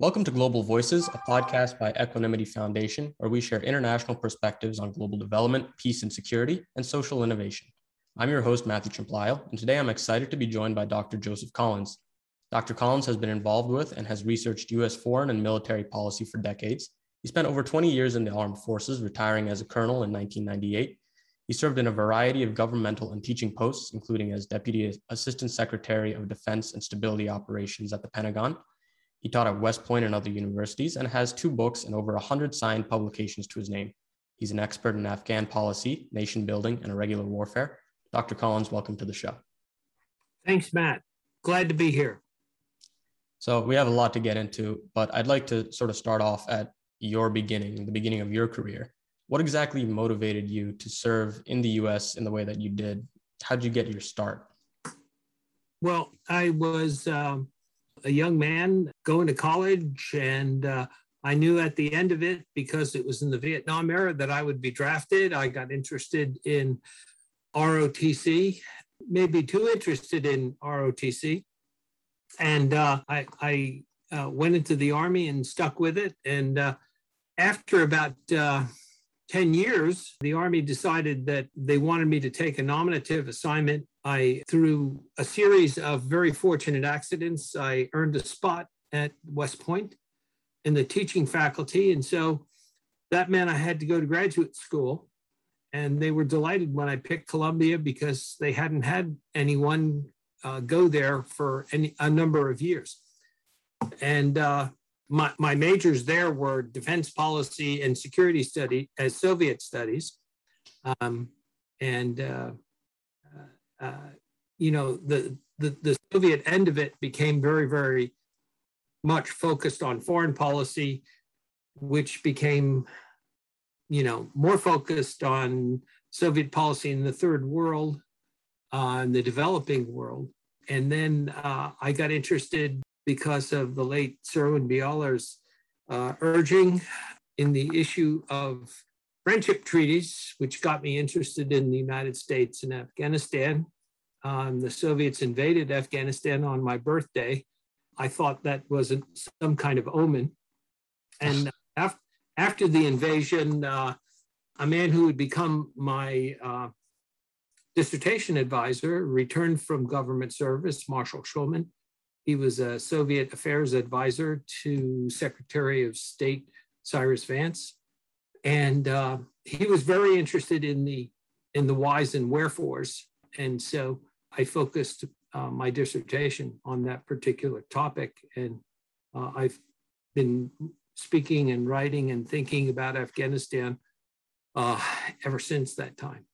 Welcome to Global Voices, a podcast by Equanimity Foundation, where we share international perspectives on global development, peace and security, and social innovation. I'm your host, Matthew Champlisle, and today I'm excited to be joined by Dr. Joseph Collins. Dr. Collins has been involved with and has researched U.S. foreign and military policy for decades. He spent over 20 years in the armed forces, retiring as a colonel in 1998. He served in a variety of governmental and teaching posts, including as Deputy Assistant Secretary of Defense and Stability Operations at the Pentagon he taught at West Point and other universities and has two books and over 100 signed publications to his name. He's an expert in Afghan policy, nation building, and irregular warfare. Dr. Collins, welcome to the show. Thanks, Matt. Glad to be here. So, we have a lot to get into, but I'd like to sort of start off at your beginning, the beginning of your career. What exactly motivated you to serve in the US in the way that you did? How did you get your start? Well, I was um, a young man going to college, and uh, I knew at the end of it, because it was in the Vietnam era, that I would be drafted. I got interested in ROTC, maybe too interested in ROTC. And uh, I, I uh, went into the Army and stuck with it. And uh, after about uh, 10 years, the Army decided that they wanted me to take a nominative assignment I, through a series of very fortunate accidents, I earned a spot at West Point in the teaching faculty. And so that meant I had to go to graduate school. And they were delighted when I picked Columbia because they hadn't had anyone uh, go there for any, a number of years. And uh, my, my majors there were defense policy and security study as Soviet studies. Um, and uh, uh, you know, the, the, the Soviet end of it became very, very much focused on foreign policy, which became, you know, more focused on Soviet policy in the third world, uh, in the developing world. And then uh, I got interested because of the late Seweryn Bialer's uh, urging in the issue of friendship treaties, which got me interested in the United States and Afghanistan. Um, the Soviets invaded Afghanistan on my birthday. I thought that was a, some kind of omen. And af- after the invasion, uh, a man who would become my uh, dissertation advisor returned from government service, Marshall Shulman. He was a Soviet affairs advisor to Secretary of State Cyrus Vance and uh, he was very interested in the in the whys and wherefores. And so i focused uh, my dissertation on that particular topic. And uh, i've been speaking and writing and thinking about afghanistan uh, ever since that time.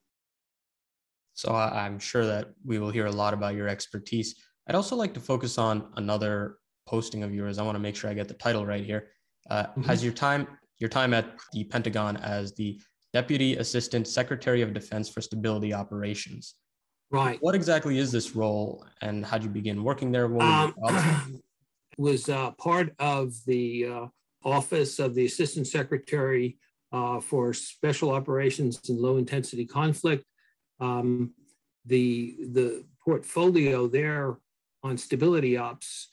So i'm sure that we will hear a lot about your expertise. I'd also like to focus on another posting of yours. I want to make sure i get the title right here. Uh, mm-hmm. has your time your time at the Pentagon as the Deputy Assistant Secretary of Defense for Stability Operations. Right. What exactly is this role and how did you begin working there? Um, was uh, part of the uh, Office of the Assistant Secretary uh, for Special Operations and Low Intensity Conflict. Um, the, the portfolio there on stability ops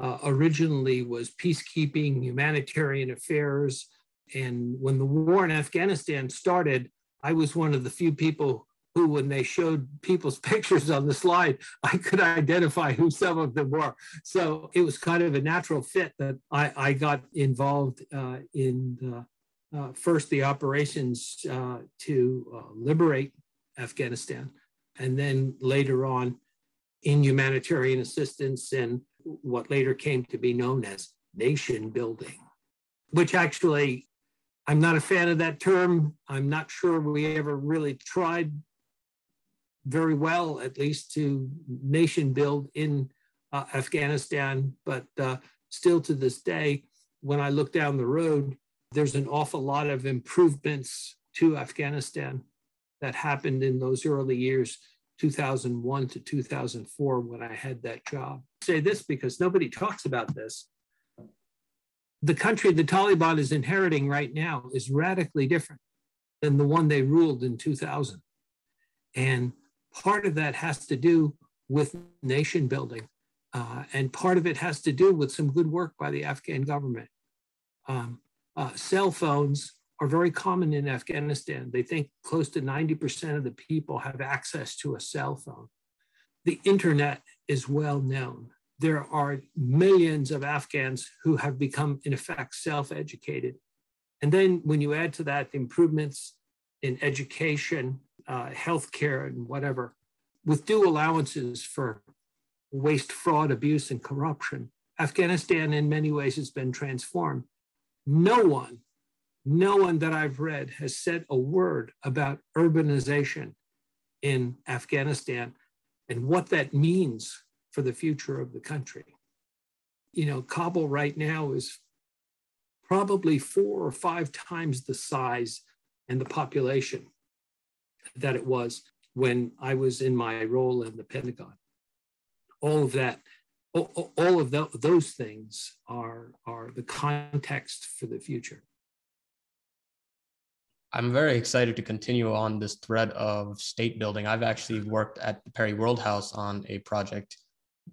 uh, originally was peacekeeping, humanitarian affairs, and when the war in Afghanistan started, I was one of the few people who, when they showed people's pictures on the slide, I could identify who some of them were. So it was kind of a natural fit that I, I got involved uh, in the, uh, first the operations uh, to uh, liberate Afghanistan, and then later on in humanitarian assistance and what later came to be known as nation building, which actually I'm not a fan of that term. I'm not sure we ever really tried very well, at least to nation build in uh, Afghanistan. But uh, still to this day, when I look down the road, there's an awful lot of improvements to Afghanistan that happened in those early years, 2001 to 2004, when I had that job. I say this because nobody talks about this the country the Taliban is inheriting right now is radically different than the one they ruled in 2000. And part of that has to do with nation building. Uh, and part of it has to do with some good work by the Afghan government. Um, uh, cell phones are very common in Afghanistan. They think close to 90% of the people have access to a cell phone. The internet is well known. There are millions of Afghans who have become, in effect, self educated. And then when you add to that the improvements in education, uh, healthcare, and whatever, with due allowances for waste, fraud, abuse, and corruption, Afghanistan in many ways has been transformed. No one, no one that I've read has said a word about urbanization in Afghanistan and what that means for the future of the country. You know, Kabul right now is probably four or five times the size and the population that it was when I was in my role in the Pentagon. All of that, all of those things are, are the context for the future. I'm very excited to continue on this thread of state building. I've actually worked at the Perry World House on a project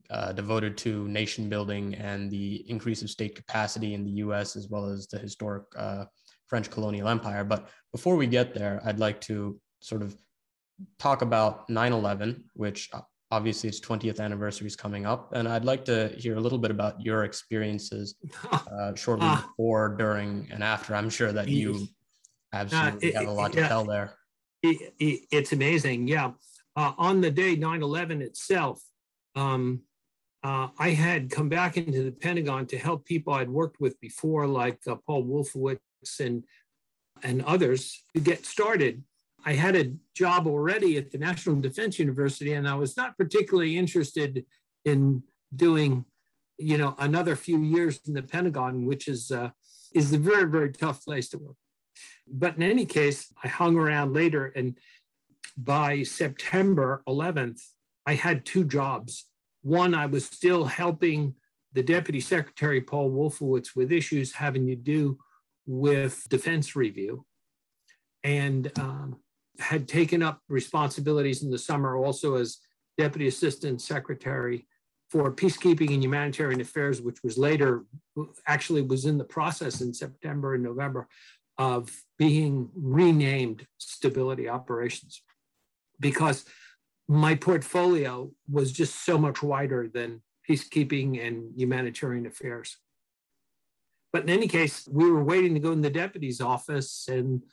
uh, devoted to nation building and the increase of state capacity in the US as well as the historic uh, French colonial empire. But before we get there, I'd like to sort of talk about 9 11, which obviously its 20th anniversary is coming up. And I'd like to hear a little bit about your experiences uh, shortly uh, before, during, and after. I'm sure that you absolutely have a lot to tell there. It, it's amazing. Yeah. Uh, on the day 9 11 itself, um, uh, I had come back into the Pentagon to help people I'd worked with before, like uh, Paul Wolfowitz and, and others, to get started. I had a job already at the National Defense University, and I was not particularly interested in doing, you know, another few years in the Pentagon, which is uh, is a very very tough place to work. But in any case, I hung around later, and by September 11th, I had two jobs. One, I was still helping the Deputy Secretary Paul Wolfowitz with issues having to do with defense review, and um, had taken up responsibilities in the summer also as Deputy Assistant Secretary for Peacekeeping and Humanitarian Affairs, which was later actually was in the process in September and November of being renamed Stability Operations because my portfolio was just so much wider than peacekeeping and humanitarian affairs. But in any case, we were waiting to go in the deputy's office, and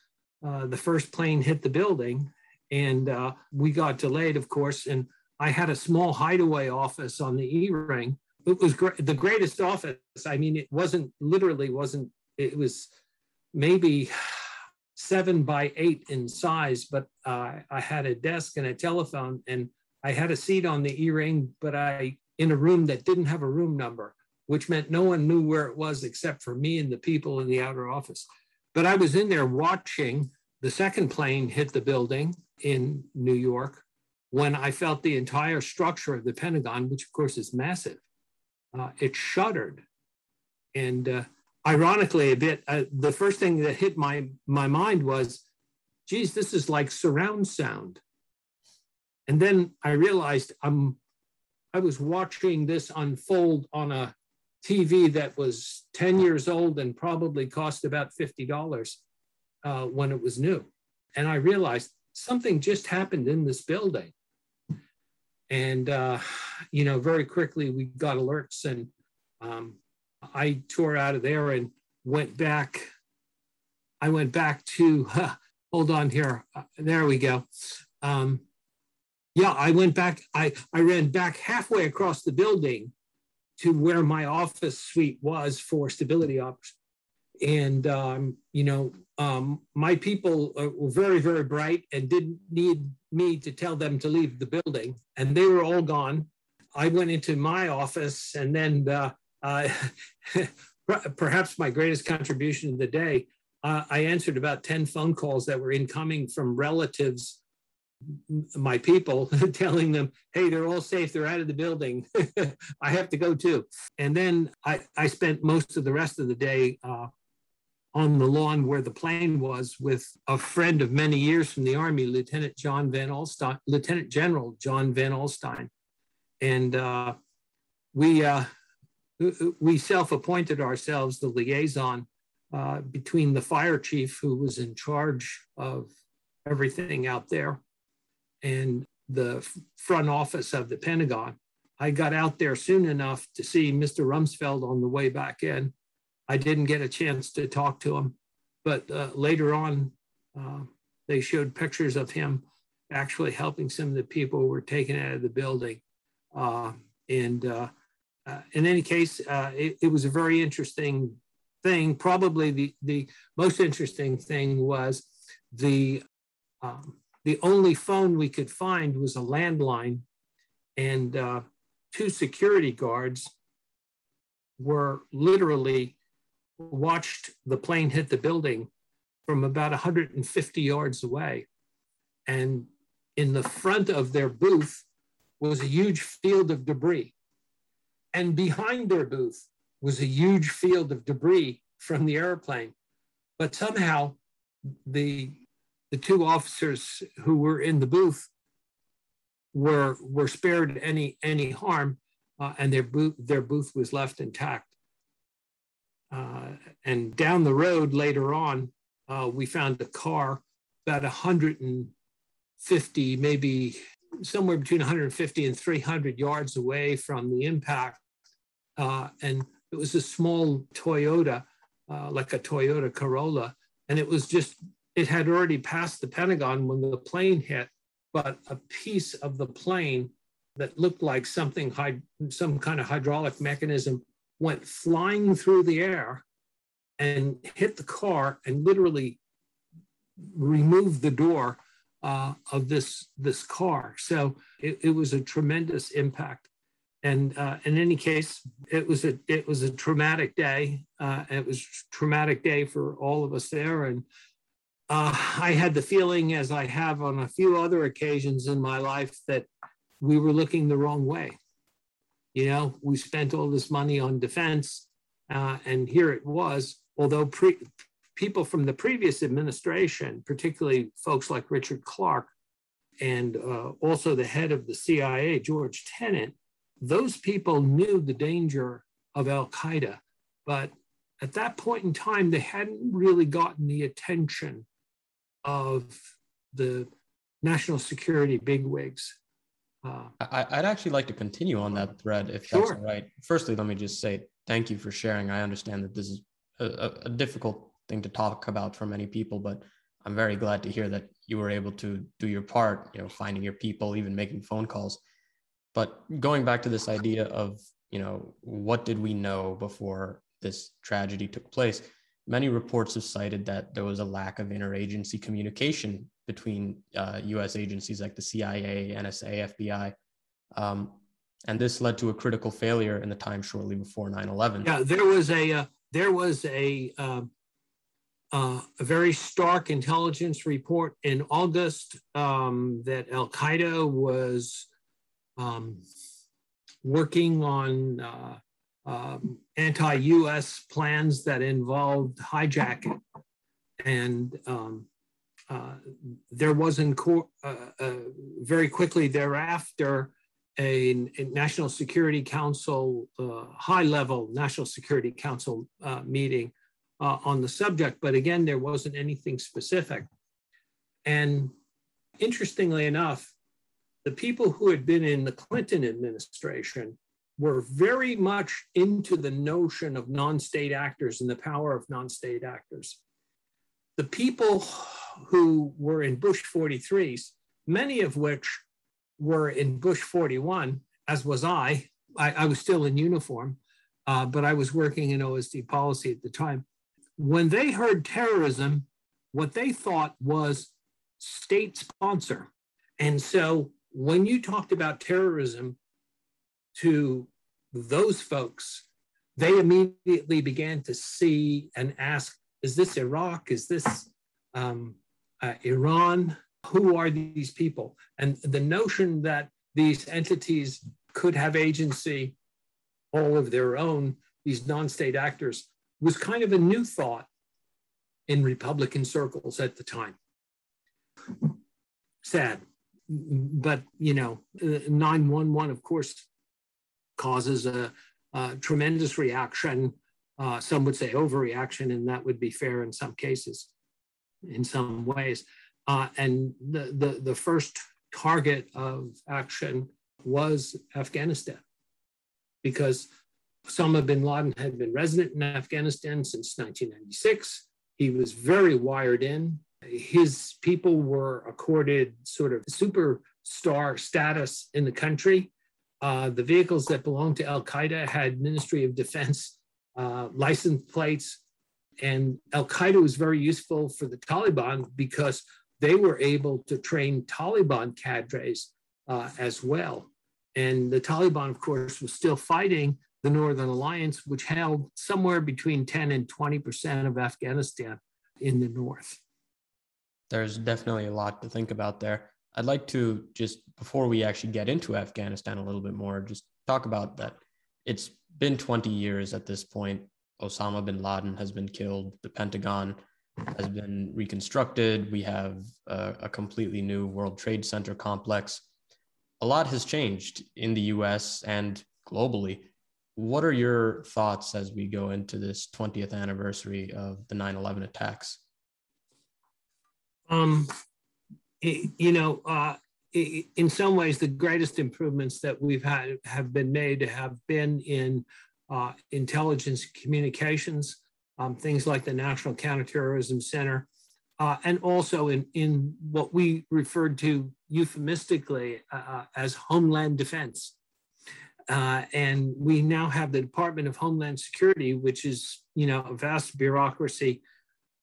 uh, the first plane hit the building, and uh, we got delayed, of course. And I had a small hideaway office on the E ring. It was gr- the greatest office. I mean, it wasn't literally wasn't. It was maybe seven by eight in size, but uh, I had a desk and a telephone, and I had a seat on the E-ring, but I in a room that didn't have a room number, which meant no one knew where it was except for me and the people in the outer office. But I was in there watching the second plane hit the building in New York when I felt the entire structure of the Pentagon, which of course is massive, uh, it shuddered. And uh, ironically a bit, uh, the first thing that hit my, my mind was, geez, this is like surround sound. And then I realized I'm, I was watching this unfold on a TV that was 10 years old and probably cost about $50 uh, when it was new. And I realized something just happened in this building. And, uh, you know, very quickly we got alerts and um, I tore out of there and went back. I went back to, huh, hold on here. Uh, there we go. Um, yeah, I went back. I, I ran back halfway across the building to where my office suite was for stability ops. And, um, you know, um, my people uh, were very, very bright and didn't need me to tell them to leave the building. And they were all gone. I went into my office and then uh, uh, perhaps my greatest contribution of the day, uh, I answered about 10 phone calls that were incoming from relatives, my people, telling them, hey, they're all safe, they're out of the building. I have to go too. And then I, I spent most of the rest of the day uh, on the lawn where the plane was with a friend of many years from the Army, Lieutenant John Van Alstyne, Lieutenant General John Van Alstyne. And uh, we uh, we self-appointed ourselves the liaison uh, between the fire chief who was in charge of everything out there and the front office of the Pentagon. I got out there soon enough to see Mr. Rumsfeld on the way back in. I didn't get a chance to talk to him, but uh, later on, uh, they showed pictures of him actually helping some of the people who were taken out of the building. Uh, and uh, in any case, uh, it, it, was a very interesting thing. Probably the, the most interesting thing was the, um, the only phone we could find was a landline, and uh, two security guards were literally watched the plane hit the building from about 150 yards away. And in the front of their booth was a huge field of debris. And behind their booth was a huge field of debris from the airplane. But somehow the, the two officers who were in the booth were, were spared any, any harm uh, and their booth, their booth was left intact. Uh, and down the road later on, uh, we found a car about 150, maybe somewhere between 150 and 300 yards away from the impact. Uh, and it was a small Toyota, uh, like a Toyota Corolla. And it was just, it had already passed the Pentagon when the plane hit, but a piece of the plane that looked like something, some kind of hydraulic mechanism went flying through the air and hit the car and literally removed the door uh, of this this car. So it, it, was a tremendous impact. And uh, in any case, it was a it was a traumatic day. Uh, it was a traumatic day for all of us there. And uh, I had the feeling, as I have on a few other occasions in my life, that we were looking the wrong way. You know, we spent all this money on defense, uh, and here it was. Although pre- people from the previous administration, particularly folks like Richard Clarke, and uh, also the head of the CIA, George Tenet, those people knew the danger of Al Qaeda, but at that point in time, they hadn't really gotten the attention of the national security bigwigs uh, I, would actually like to continue on that thread if sure. that's all right. Firstly, let me just say thank you for sharing. I understand that this is a, a, difficult thing to talk about for many people, but I'm very glad to hear that you were able to do your part, you know, finding your people, even making phone calls. But going back to this idea of, you know, what did we know before this tragedy took place? Many reports have cited that there was a lack of interagency communication between uh, US agencies like the CIA, NSA, FBI. Um, and this led to a critical failure in the time shortly before 9-11. Yeah, there was a, uh, there was a, uh, uh, a very stark intelligence report in August um, that Al Qaeda was um, working on uh, um, anti US plans that involved hijacking. And um, uh, there wasn't co- uh, uh, very quickly thereafter a, a National Security Council, uh, high level National Security Council uh, meeting on the subject. But again, there wasn't anything specific. And interestingly enough, the people who had been in the Clinton administration were very much into the notion of non state actors and the power of non state actors. The people who were in Bush 43s, many of which were in Bush 41, as was I. I, I was still in uniform, uh, but I was working in OSD policy at the time. When they heard terrorism, what they thought was state sponsor. And so when you talked about terrorism to those folks, they immediately began to see and ask, is this Iraq? Is this um, uh, Iran. Who are these people? And the notion that these entities could have agency all of their own, these non state actors, was kind of a new thought in Republican circles at the time. Sad. But, you know, 911, of course, causes a, a tremendous reaction. Uh, some would say overreaction, and that would be fair in some cases, in some ways. Uh, and the, the, the first target of action was Afghanistan, because Osama bin Laden had been resident in Afghanistan since 1996. He was very wired in. His people were accorded sort of superstar status in the country. Uh, the vehicles that belonged to Al Qaeda had Ministry of Defense uh, license plates. And Al Qaeda was very useful for the Taliban because they were able to train Taliban cadres uh, as well. And the Taliban, of course, was still fighting the Northern Alliance, which held somewhere between 10 and 20% of Afghanistan in the north. There's definitely a lot to think about there. I'd like to just, before we actually get into Afghanistan a little bit more, just talk about that. It's been 20 years at this point. Osama bin Laden has been killed. The Pentagon has been reconstructed. We have a, a completely new World Trade Center complex. A lot has changed in the US and globally what are your thoughts as we go into this 20th anniversary of the 9-11 attacks um you know uh in some ways the greatest improvements that we've had have been made have been in uh, intelligence communications um, things like the national counterterrorism center uh, and also in, in what we referred to euphemistically uh, uh as homeland defense. Uh, and we now have the Department of Homeland Security, which is, you know, a vast bureaucracy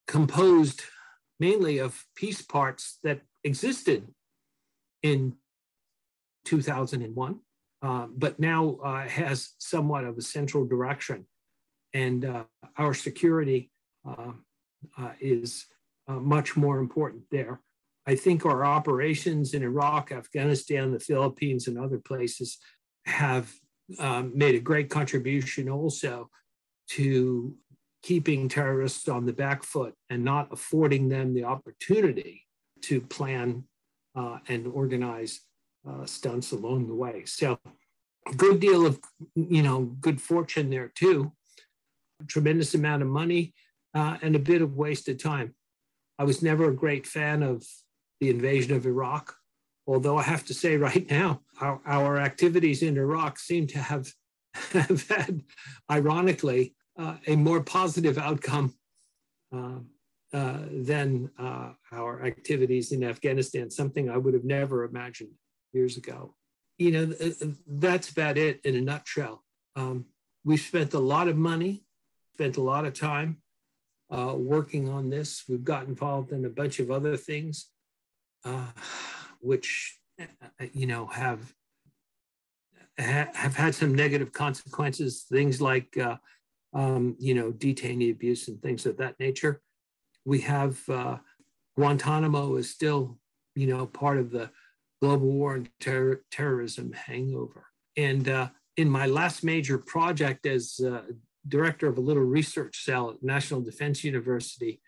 composed mainly of piece parts that existed in 2001, uh, but now uh, has somewhat of a central direction. And uh, our security uh, uh, is much more important there. I think our operations in Iraq, Afghanistan, the Philippines, and other places have um, made a great contribution also to keeping terrorists on the back foot and not affording them the opportunity to plan uh, and organize uh, stunts along the way. So, a good deal of you know good fortune there too. A tremendous amount of money uh, and a bit of wasted time. I was never a great fan of the invasion of Iraq. Although I have to say right now, our, our activities in Iraq seem to have, have had, ironically, uh, a more positive outcome uh, uh, than uh, our activities in Afghanistan, something I would have never imagined years ago. You know, that's about it in a nutshell. Um, we spent a lot of money, spent a lot of time uh, working on this. We've got involved in a bunch of other things. Which you know have have had some negative consequences. Things like uh, um, you know detainee abuse and things of that nature. We have uh, Guantanamo is still you know part of the global war and ter- terrorism hangover. And uh, in my last major project as uh, director of a little research cell at National Defense University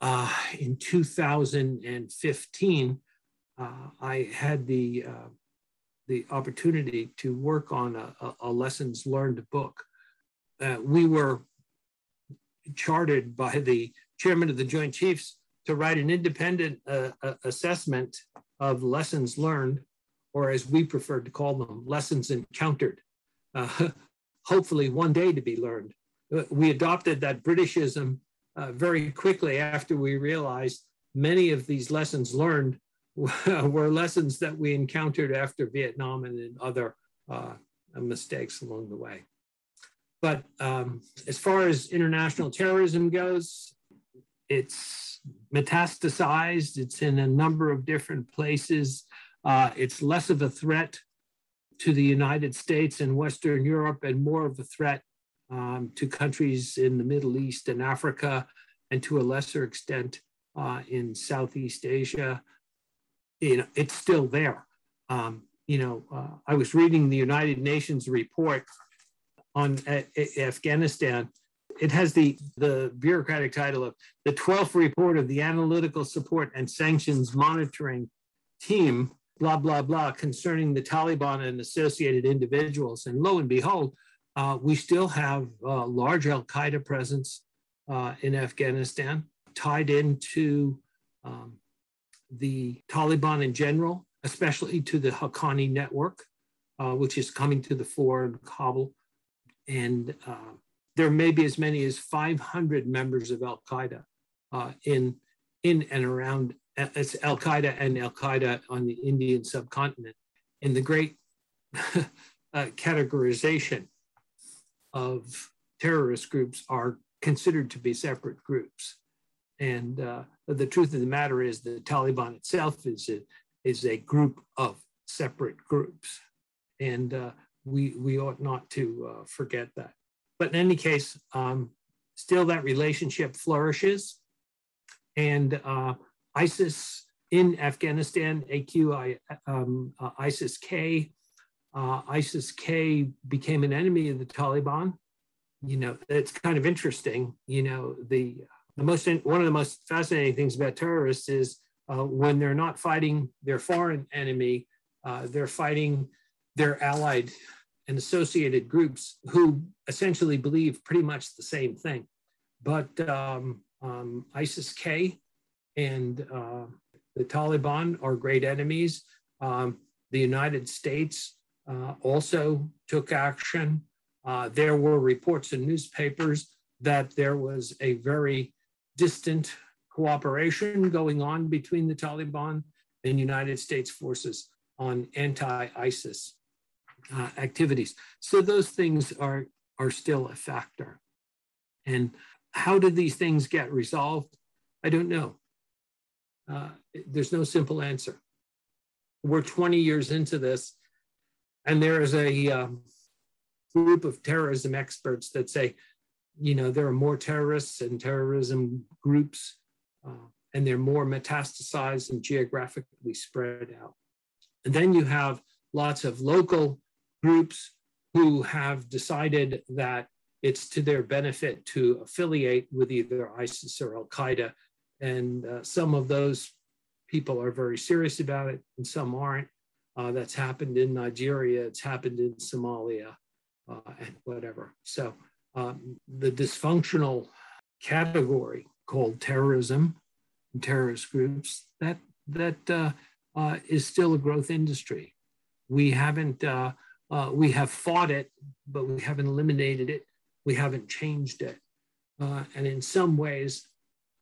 uh, in 2015, uh, I had the uh, the opportunity to work on a, a lessons learned book. Uh, we were chartered by the chairman of the Joint Chiefs to write an independent uh, assessment of lessons learned, or as we prefer to call them, lessons encountered. Uh, hopefully, one day to be learned. Uh, we adopted that Britishism very quickly after we realized many of these lessons learned were lessons that we encountered after Vietnam and in other uh, mistakes along the way. But um, as far as international terrorism goes, it's metastasized. It's in a number of different places. Uh, it's less of a threat to the United States and Western Europe and more of a threat um, to countries in the Middle East and Africa, and to a lesser extent uh, in Southeast Asia you know, it's still there. Um, you know, uh, I was reading the United Nations report on Afghanistan. It has the, the bureaucratic title of the 12th report of the Analytical Support and Sanctions Monitoring Team, blah, blah, blah, concerning the Taliban and associated individuals. And lo and behold, uh, we still have a large Al Qaeda presence uh, in Afghanistan, tied into um, the Taliban in general, especially to the Haqqani network, uh, which is coming to the fore in Kabul. And uh, there may be as many as 500 members of Al Qaeda uh, in, in and around it's Al Qaeda and Al Qaeda on the Indian subcontinent. And the great uh, categorization of terrorist groups are considered to be separate groups. And uh, the truth of the matter is the Taliban itself is a, is a group of separate groups. And uh, we, we ought not to uh, forget that. But in any case, um, still that relationship flourishes. And uh, ISIS in Afghanistan, AQ, um, uh, ISIS K. Uh, ISIS K became an enemy of the Taliban. You know, it's kind of interesting. You know, the, the most one of the most fascinating things about terrorists is uh, when they're not fighting their foreign enemy, uh, they're fighting their allied and associated groups who essentially believe pretty much the same thing. But um, um, ISIS K and uh, the Taliban are great enemies. Um, the United States uh, also took action. Uh, there were reports in newspapers that there was a very distant cooperation going on between the Taliban and United States forces on anti-ISIS uh, activities. So those things are, are still a factor. And how did these things get resolved? I don't know. Uh, there's no simple answer. We're 20 years into this, and there is a um, group of terrorism experts that say, you know, there are more terrorists and terrorism groups, uh, and they're more metastasized and geographically spread out. And then you have lots of local groups who have decided that it's to their benefit to affiliate with either ISIS or Al Qaeda and uh, some of those people are very serious about it, and some aren't. Uh, that's happened in Nigeria, it's happened in Somalia, uh, and whatever. So um, the dysfunctional category called terrorism and terrorist groups that that uh, uh, is still a growth industry. We haven't uh, we have fought it, but we haven't eliminated it. We haven't changed it, and in some ways.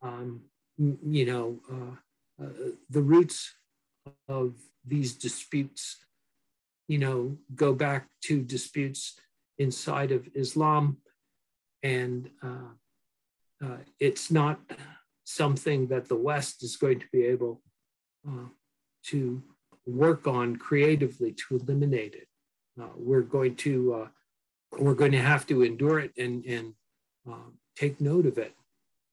Um, you know, uh, uh, the roots of these disputes, you know, go back to disputes inside of Islam. And uh, uh, it's not something that the West is going to be able uh, to work on creatively to eliminate it. Uh, we're going to we're going to have to endure it and and take note of it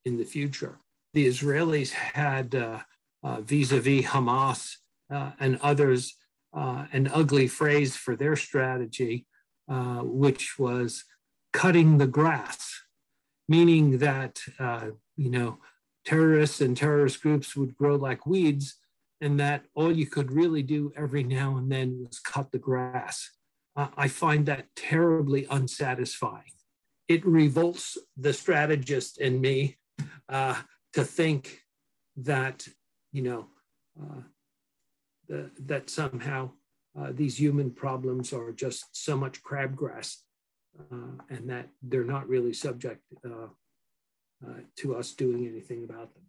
in the future the Israelis had uh, uh, vis-a-vis Hamas uh, and others an ugly phrase for their strategy, which was cutting the grass, meaning that you know terrorists and terrorist groups would grow like weeds, and that all you could really do every now and then was cut the grass. I find that terribly unsatisfying. It revolts the strategist in me uh, to think that, you know, uh, the, that somehow uh, these human problems are just so much crabgrass uh, and that they're not really subject uh, uh, to us doing anything about them.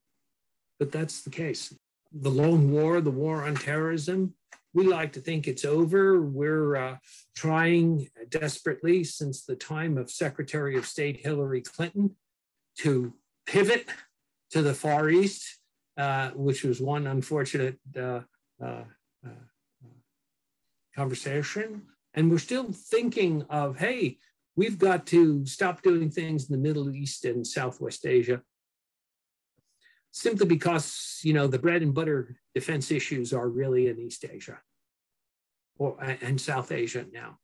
But that's the case. The lone war, the war on terrorism, we like to think it's over. We're uh, trying desperately since the time of Secretary of State Hillary Clinton to pivot to the Far East, uh, which was one unfortunate uh, uh, uh, conversation. And we're still thinking of, hey, we've got to stop doing things in the Middle East and Southwest Asia simply because you know the bread and butter defense issues are really in East Asia or and South Asia now,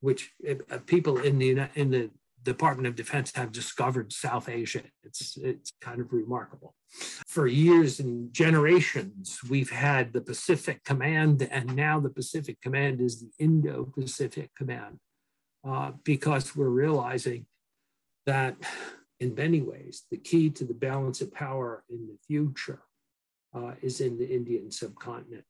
which uh, people in the in the Department of Defense have discovered South Asia. It's, it's kind of remarkable. For years and generations, we've had the Pacific Command, and now the Pacific Command is the Indo Pacific Command uh, because we're realizing that in many ways, the key to the balance of power in the future uh, is in the Indian subcontinent.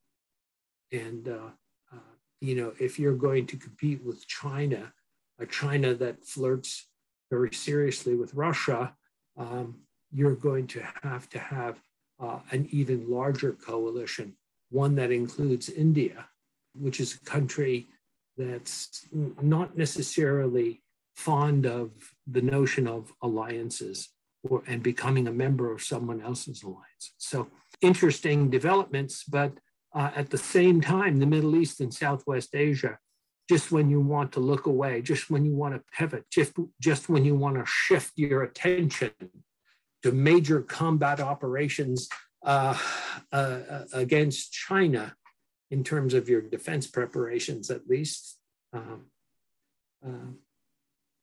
And, uh, uh, you know, if you're going to compete with China, a China that flirts very seriously with Russia, um, you're going to have to have uh, an even larger coalition, one that includes India, which is a country that's not necessarily fond of the notion of alliances or, and becoming a member of someone else's alliance. So interesting developments, but uh, at the same time, the Middle East and Southwest Asia, just when you want to look away, just when you want to pivot, just, just when you want to shift your attention to major combat operations uh, uh, against China in terms of your defense preparations, at least. Um, uh,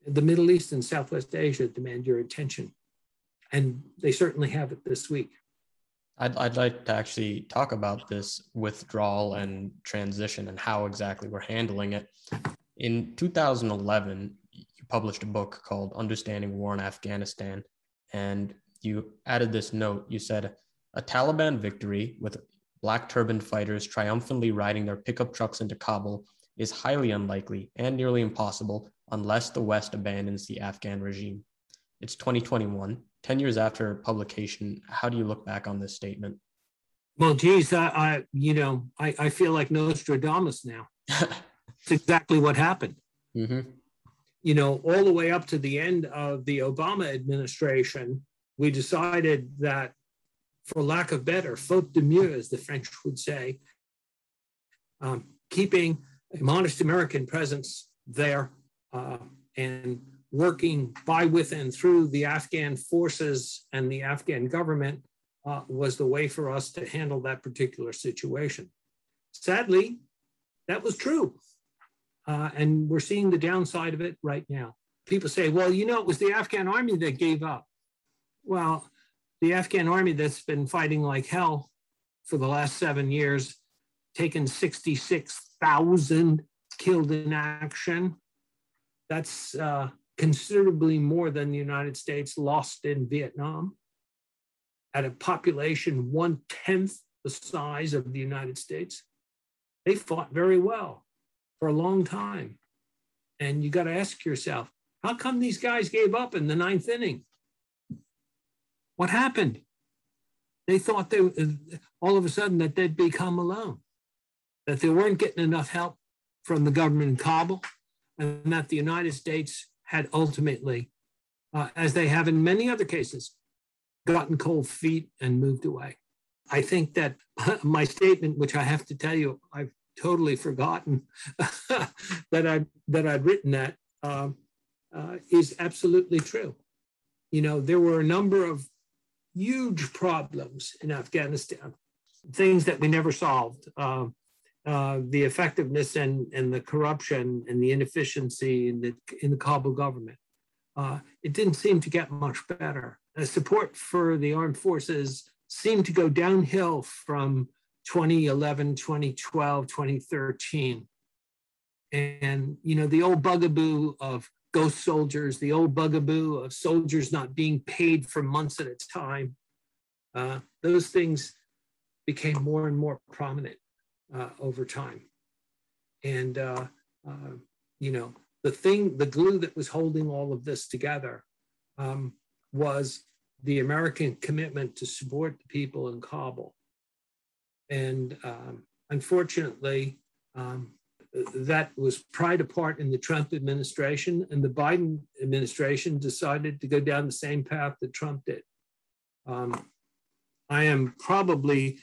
the Middle East and Southwest Asia demand your attention. And they certainly have it this week. I'd, I'd like to actually talk about this withdrawal and transition and how exactly we're handling it. In 2011, you published a book called Understanding War in Afghanistan, and you added this note. You said, A Taliban victory with black turban fighters triumphantly riding their pickup trucks into Kabul is highly unlikely and nearly impossible unless the West abandons the Afghan regime. It's 2021, 10 years after publication. How do you look back on this statement? Well, geez, I, I you know, I, I feel like Nostradamus now. it's exactly what happened. Mm-hmm. You know, all the way up to the end of the Obama administration, we decided that, for lack of better, faute de mieux, as the French would say, um, keeping a modest American presence there uh, and working by, with, and through the Afghan forces and the Afghan government uh, was the way for us to handle that particular situation. Sadly, that was true. Uh, and we're seeing the downside of it right now. People say, well, you know, it was the Afghan army that gave up. Well, the Afghan army that's been fighting like hell for the last seven years, taken 66,000 killed in action, that's uh, considerably more than the United States lost in Vietnam. At a population one tenth the size of the United States, they fought very well for a long time. And you got to ask yourself, how come these guys gave up in the ninth inning? What happened? They thought they all of a sudden that they'd become alone, that they weren't getting enough help from the government in Kabul, and that the United States had ultimately, uh, as they have in many other cases, gotten cold feet and moved away. I think that my statement, which I have to tell you, I've totally forgotten that I that I'd written that, uh, uh, is absolutely true. You know, there were a number of huge problems in Afghanistan, things that we never solved. Um, uh, the effectiveness and, and the corruption and the inefficiency in the, in the Kabul government. Uh, it didn't seem to get much better. The support for the armed forces seemed to go downhill from 2011, 2012, 2013. And, you know, the old bugaboo of ghost soldiers, the old bugaboo of soldiers not being paid for months at a time, uh, those things became more and more prominent uh, over time. And, uh, uh, you know, the thing, the glue that was holding all of this together um, was the American commitment to support the people in Kabul. And um, unfortunately, um, that was pried apart in the Trump administration, and the Biden administration decided to go down the same path that Trump did. Um, I am probably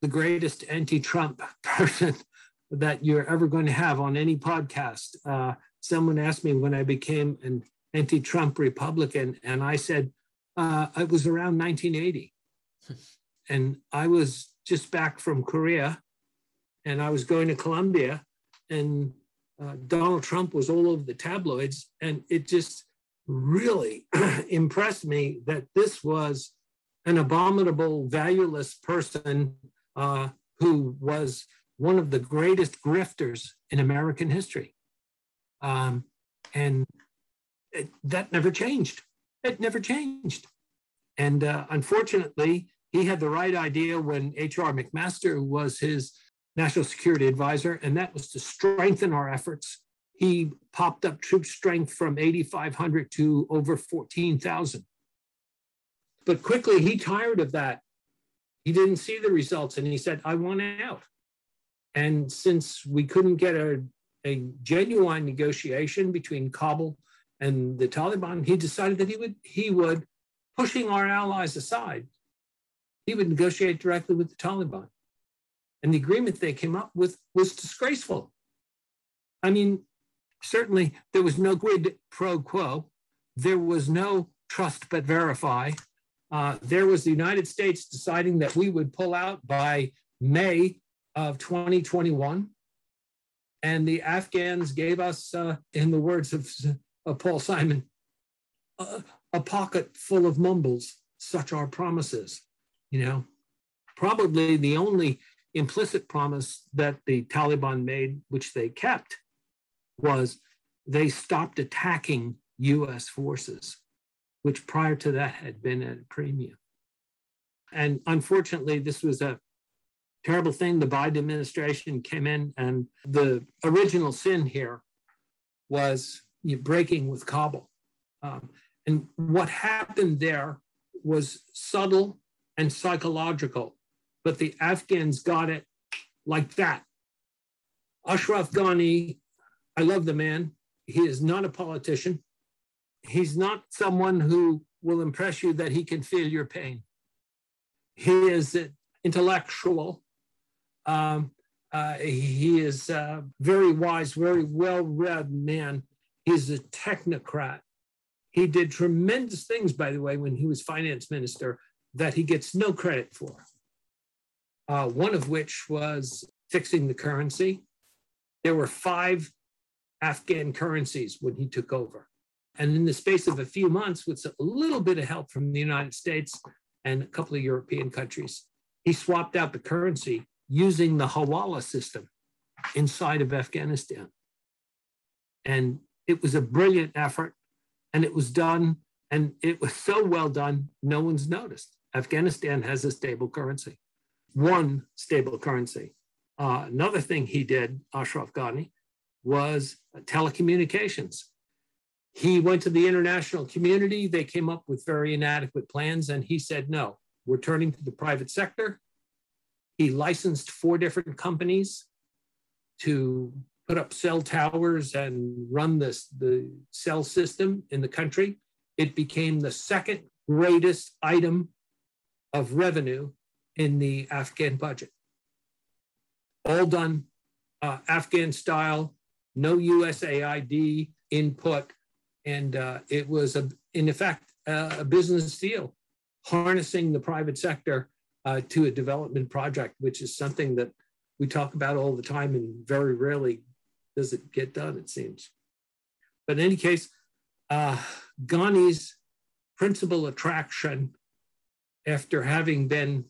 the greatest anti-Trump person that you're ever going to have on any podcast. Uh, someone asked me when I became an anti-Trump Republican, and I said uh, it was around 1980, and I was just back from Korea, and I was going to Columbia, and uh, Donald Trump was all over the tabloids, and it just really impressed me that this was an abominable, valueless person uh, who was one of the greatest grifters in American history. Um, and it, that never changed. It never changed. And uh, unfortunately, he had the right idea when H.R. McMaster was his national security advisor, and that was to strengthen our efforts. He popped up troop strength from 8,500 to over 14,000. But quickly, he tired of that. He didn't see the results, and he said, I want out. And since we couldn't get a, a genuine negotiation between Kabul and the Taliban, he decided that he would he would pushing our allies aside, he would negotiate directly with the Taliban. And the agreement they came up with was disgraceful. I mean, certainly there was no quid pro quo. There was no trust but verify. Uh, there was the United States deciding that we would pull out by May of 2021. And the Afghans gave us, uh, in the words of, of Paul Simon, a pocket full of mumbles, such are promises. You know, probably the only implicit promise that the Taliban made, which they kept, was they stopped attacking US forces, which prior to that had been at a premium. And unfortunately, this was a terrible thing. The Biden administration came in, and the original sin here was breaking with Kabul. Um, and what happened there was subtle and psychological, but the Afghans got it like that. Ashraf Ghani, I love the man. He is not a politician. He's not someone who will impress you that he can feel your pain. He is intellectual um, uh, he is a very wise, very well read man. He's a technocrat. He did tremendous things, by the way, when he was finance minister that he gets no credit for. Uh, one of which was fixing the currency. There were five Afghan currencies when he took over. And in the space of a few months, with a little bit of help from the United States and a couple of European countries, he swapped out the currency using the Hawala system inside of Afghanistan. And it was a brilliant effort, and it was done, and it was so well done, no one's noticed. Afghanistan has a stable currency, one stable currency. Uh, another thing he did, Ashraf Ghani, was telecommunications. He went to the international community. They came up with very inadequate plans, and he said, no, we're turning to the private sector. He licensed four different companies to put up cell towers and run this, the cell system in the country. It became the second greatest item of revenue in the Afghan budget. All done uh, Afghan style, no USAID input. And uh, it was, a, in effect, uh, a business deal, harnessing the private sector uh, to a development project, which is something that we talk about all the time and very rarely does it get done, it seems. But in any case, uh, Ghani's principal attraction after having been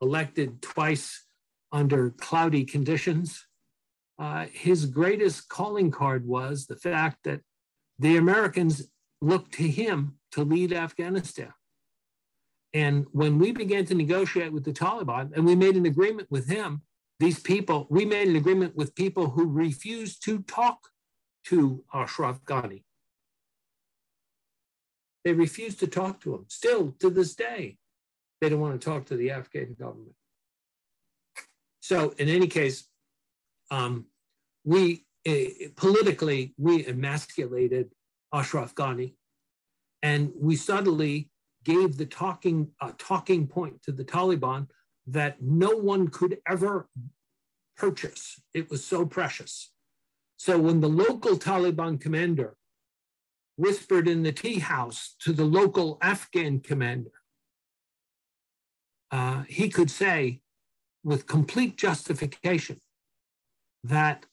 elected twice under cloudy conditions, uh, his greatest calling card was the fact that the Americans looked to him to lead Afghanistan. And when we began to negotiate with the Taliban and we made an agreement with him, these people, we made an agreement with people who refused to talk to Ashraf Ghani. They refused to talk to him. Still to this day, they don't want to talk to the Afghan government. So, in any case, um, we politically we emasculated Ashraf Ghani, and we subtly gave the talking uh, talking point to the Taliban that no one could ever purchase. It was so precious. So when the local Taliban commander whispered in the tea house to the local Afghan commander, uh, he could say with complete justification that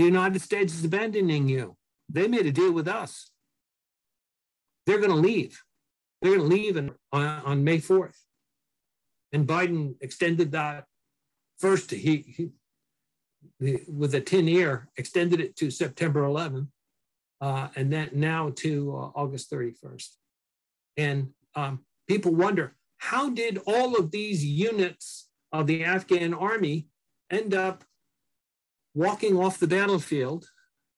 the United States is abandoning you. They made a deal with us. they're going to leave. They're going to leave in, on, on May 4th. And Biden extended that first, he, he with a tin ear, extended it to September 11th, uh, and then now to uh, August 31st. And um, people wonder how did all of these units of the Afghan army end up walking off the battlefield,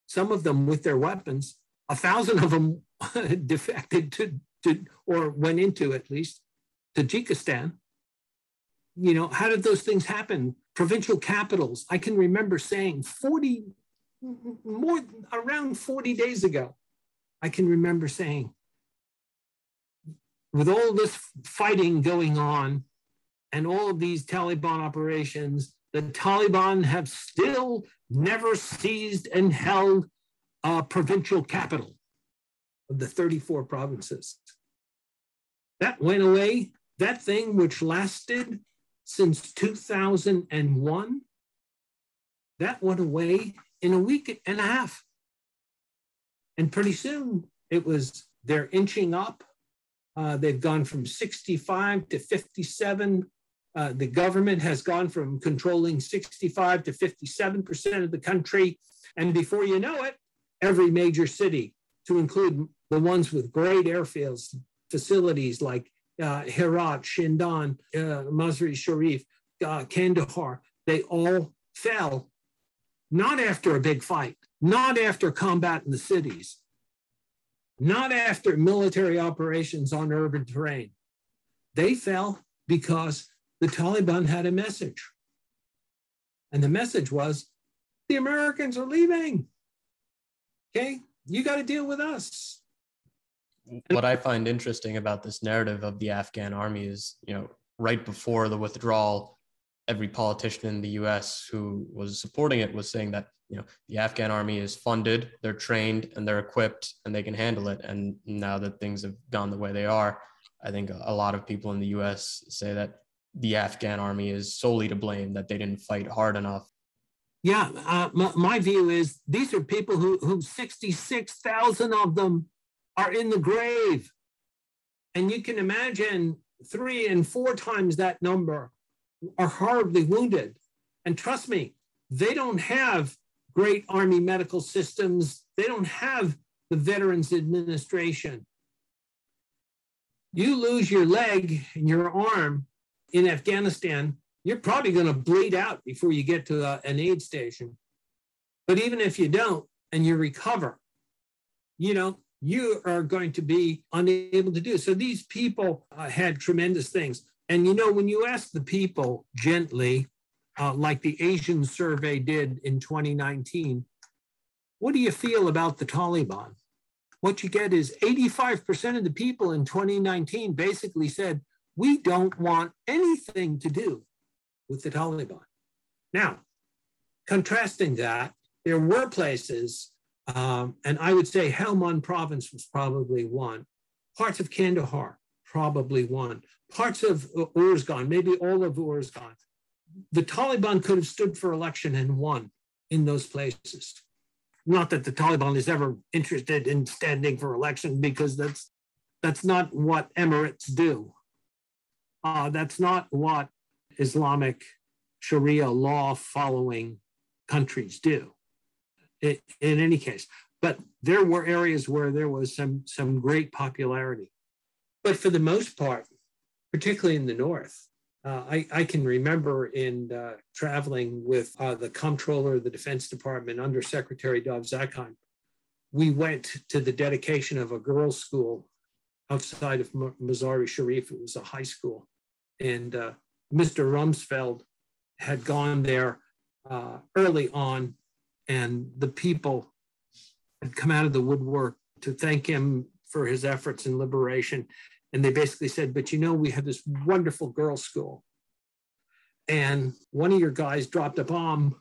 some of them with their weapons, a thousand of them defected to, to, or went into at least, Tajikistan. You know, how did those things happen? Provincial capitals. I can remember saying 40, more around 40 days ago, I can remember saying, with all this fighting going on and all of these Taliban operations, the Taliban have still never seized and held a provincial capital of the 34 provinces. That went away. That thing, which lasted since 2001, that went away in a week and a half. And pretty soon it was, they're inching up. Uh, they've gone from 65 to 57 uh, the government has gone from controlling 65 to 57% of the country. And before you know it, every major city, to include the ones with great airfields, facilities like uh, Herat, Shindand, uh, Mazar-i Sharif, uh, Kandahar, they all fell, not after a big fight, not after combat in the cities, not after military operations on urban terrain. They fell because the Taliban had a message. And the message was the Americans are leaving. Okay, you got to deal with us. What I find interesting about this narrative of the Afghan army is, you know, right before the withdrawal, every politician in the US who was supporting it was saying that, you know, the Afghan army is funded, they're trained, and they're equipped, and they can handle it. And now that things have gone the way they are, I think a lot of people in the US say that the Afghan army is solely to blame that they didn't fight hard enough. Yeah, uh, my, my, view is these are people who, who 66,000 of them are in the grave. And you can imagine three and four times that number are horribly wounded. And trust me, they don't have great Army medical systems, they don't have the Veterans Administration. You lose your leg and your arm, in Afghanistan, you're probably going to bleed out before you get to a, an aid station. But even if you don't and you recover, you know, you are going to be unable to do. So these people uh, had tremendous things. And you know, when you ask the people gently, uh, like the Asian survey did in 2019, what do you feel about the Taliban? What you get is 85% of the people in 2019 basically said, we don't want anything to do with the Taliban. Now, contrasting that, there were places, um, and I would say Helmand province was probably one, parts of Kandahar, probably one, parts of Uruzgan, maybe all of Uruzgan. The Taliban could have stood for election and won in those places. Not that the Taliban is ever interested in standing for election because that's that's not what emirates do. Uh, that's not what Islamic Sharia law following countries do. in any case, but there were areas where there was some some great popularity. But for the most part, particularly in the north, uh, I, I, can remember in uh, traveling with uh, the comptroller of the Defense Department, Under Secretary Dov Zakheim, we went to the dedication of a girls' school outside of Mazar-i Sharif. It was a high school and uh, Mr. Rumsfeld had gone there uh, early on, and the people had come out of the woodwork to thank him for his efforts in liberation. And they basically said, But you know, we have this wonderful girls' school. And one of your guys dropped a bomb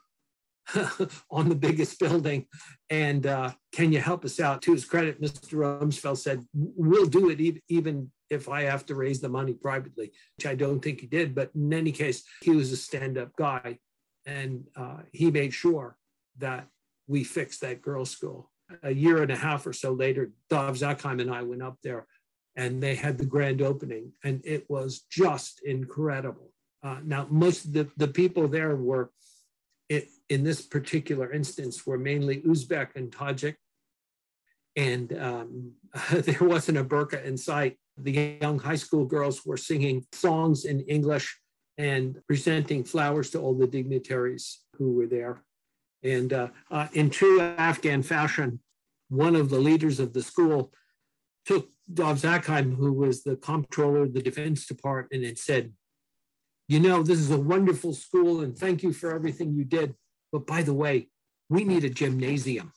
on the biggest building. And uh, can you help us out? To his credit, Mr. Rumsfeld said, We'll do it even if I have to raise the money privately, which I don't think he did. But in any case, he was a stand up guy. And uh, he made sure that we fixed that girls' school. a year and a half or so later, Dov Zakheim and I went up there and they had the grand opening and it was just incredible. Uh, now, most of the, the people there were, it, in this particular instance, were mainly Uzbek and Tajik. And um, there wasn't a burqa in sight. The young high school girls were singing songs in English and presenting flowers to all the dignitaries who were there. And uh, uh, in true Afghan fashion, one of the leaders of the school took Dov Zakheim, who was the comptroller of the Defense Department, and said, You know, this is a wonderful school, and thank you for everything you did. But by the way, we need a gymnasium.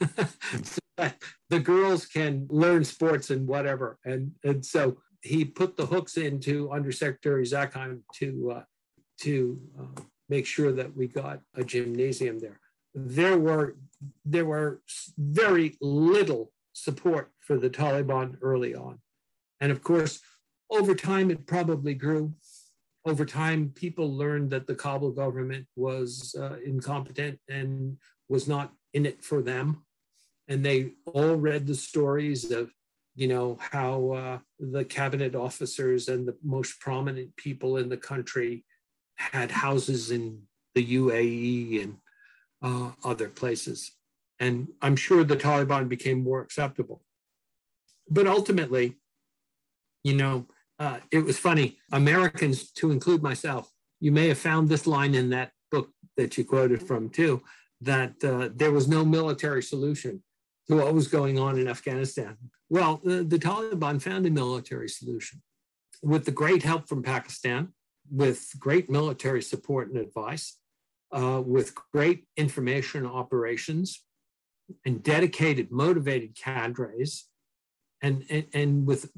so the girls can learn sports and whatever. And, and so he put the hooks into Undersecretary Zakheim to, uh, to uh, make sure that we got a gymnasium there. There were, there were very little support for the Taliban early on. And of course, over time, it probably grew. Over time, people learned that the Kabul government was uh, incompetent and was not in it for them. And they all read the stories of, you know, how uh, the cabinet officers and the most prominent people in the country had houses in the UAE and uh, other places. And I'm sure the Taliban became more acceptable. But ultimately, you know, uh, it was funny. Americans, to include myself, you may have found this line in that book that you quoted from too, that uh, there was no military solution what was going on in Afghanistan. Well, the, the Taliban found a military solution with the great help from Pakistan, with great military support and advice, uh, with great information operations, and dedicated, motivated cadres, and, and, and with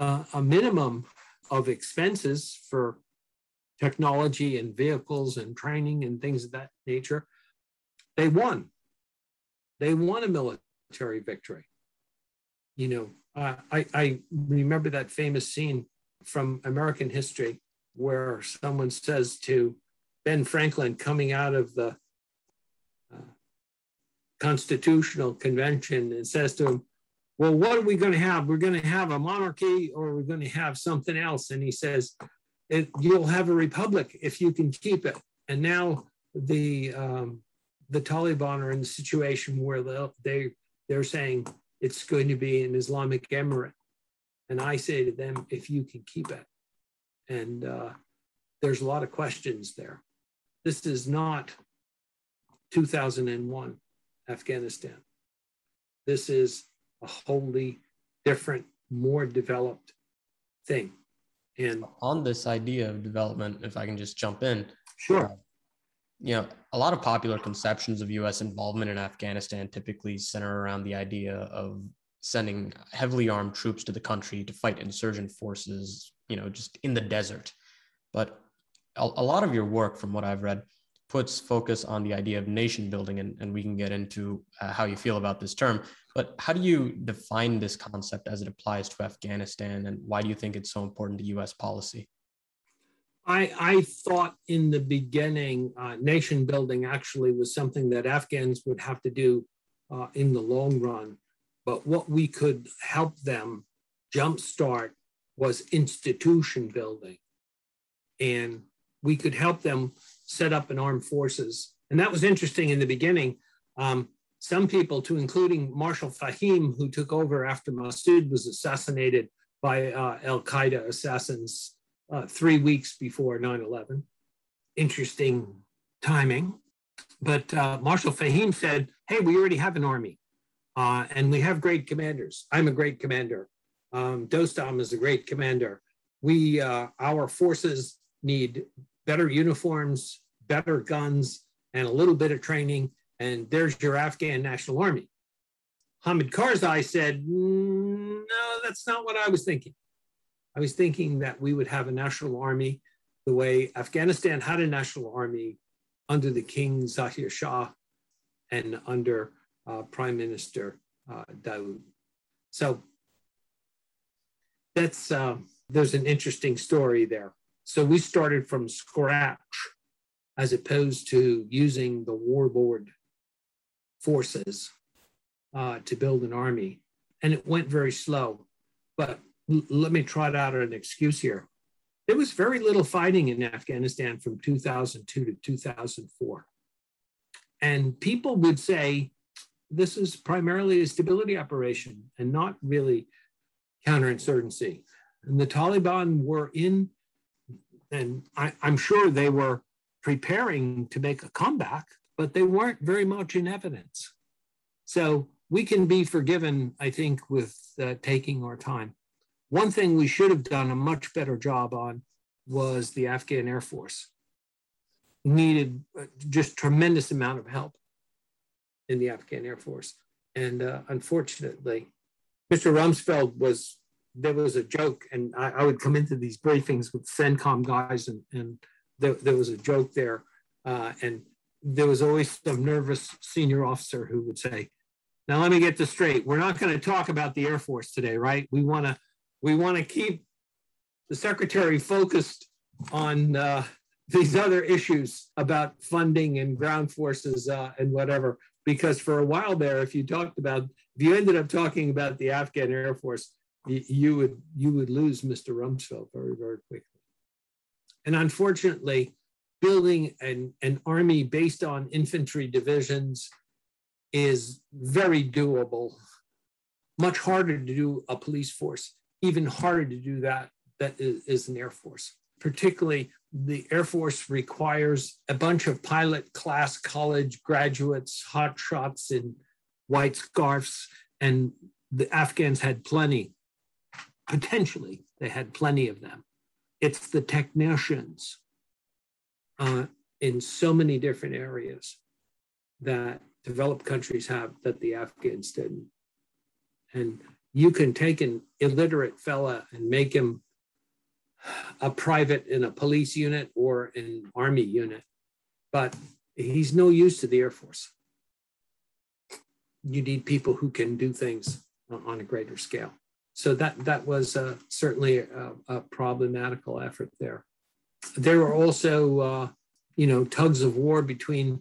uh, a minimum of expenses for technology and vehicles and training and things of that nature, they won. They won a military victory. You know, uh, I, I remember that famous scene from American history where someone says to Ben Franklin coming out of the constitutional convention and says to him, well, what are we going to have? We're going to have a monarchy or we're going to have something else. And he says, you'll have a republic if you can keep it. And now the um, the Taliban are in the situation where they they're saying it's going to be an Islamic emirate. And I say to them, if you can keep it. And uh, there's a lot of questions there. This is not 2001. Afghanistan. This is a wholly different, more developed thing. And on this idea of development, if I can just jump in. Sure. You know, a lot of popular conceptions of US involvement in Afghanistan typically center around the idea of sending heavily armed troops to the country to fight insurgent forces, you know, just in the desert. But a, a lot of your work, from what I've read, puts focus on the idea of nation building, and, and we can get into uh, how you feel about this term. But how do you define this concept as it applies to Afghanistan, and why do you think it's so important to US policy? I, I thought in the beginning, uh, nation building actually was something that Afghans would have to do uh, in the long run. But what we could help them jumpstart was institution building. And we could help them set up an armed forces. And that was interesting in the beginning. Um, some people, to including Marshal Fahim, who took over after Massoud was assassinated by uh, Al Qaeda assassins uh, three weeks before 9 11. Interesting timing. But uh, Marshal Fahim said, Hey, we already have an army uh, and we have great commanders. I'm a great commander. Um, Dostum is a great commander. We, uh, our forces need better uniforms, better guns, and a little bit of training, and there's your Afghan National Army. Hamid Karzai said, mm, no, that's not what I was thinking. I was thinking that we would have a national army the way Afghanistan had a national army under the King Zahir Shah and under uh, Prime Minister uh, Daoud. So that's uh, there's an interesting story there. So we started from scratch as opposed to using the warlord forces uh, to build an army, and it went very slow. But let me trot out an excuse here. There was very little fighting in Afghanistan from 2002 to 2004. And people would say this is primarily a stability operation and not really counterinsurgency. And the Taliban were in, and I, I'm sure they were preparing to make a comeback, but they weren't very much in evidence. So we can be forgiven, I think, with uh, taking our time. One thing we should have done a much better job on was the Afghan Air Force. Needed uh, just tremendous amount of help in the Afghan Air Force. And uh, unfortunately, Mr. Rumsfeld was, there was a joke, and I, I, would come into these briefings with CENTCOM guys, and, and there, there was a joke there. Uh, and there was always some nervous senior officer who would say, now let me get this straight. We're not going to talk about the Air Force today, right? We want to we want to keep the secretary focused on uh, these other issues about funding and ground forces uh, and whatever. Because for a while there, if you talked about, if you ended up talking about the Afghan Air Force, you, you would you would lose Mr. Rumsfeld very very quickly. And unfortunately, building an, an army based on infantry divisions is very doable. Much harder to do a police force, even harder to do that that is, an Air Force. Particularly, the Air Force requires a bunch of pilot class college graduates, hot shots in white scarves, and the Afghans had plenty. Potentially, they had plenty of them. It's the technicians uh, in so many different areas that developed countries have that the Afghans didn't. And you can take an illiterate fella and make him a private in a police unit or an army unit, but he's no use to the Air Force. You need people who can do things on a greater scale. So that that was uh, certainly a, a, problematical effort there. There were also, uh, you know, tugs of war between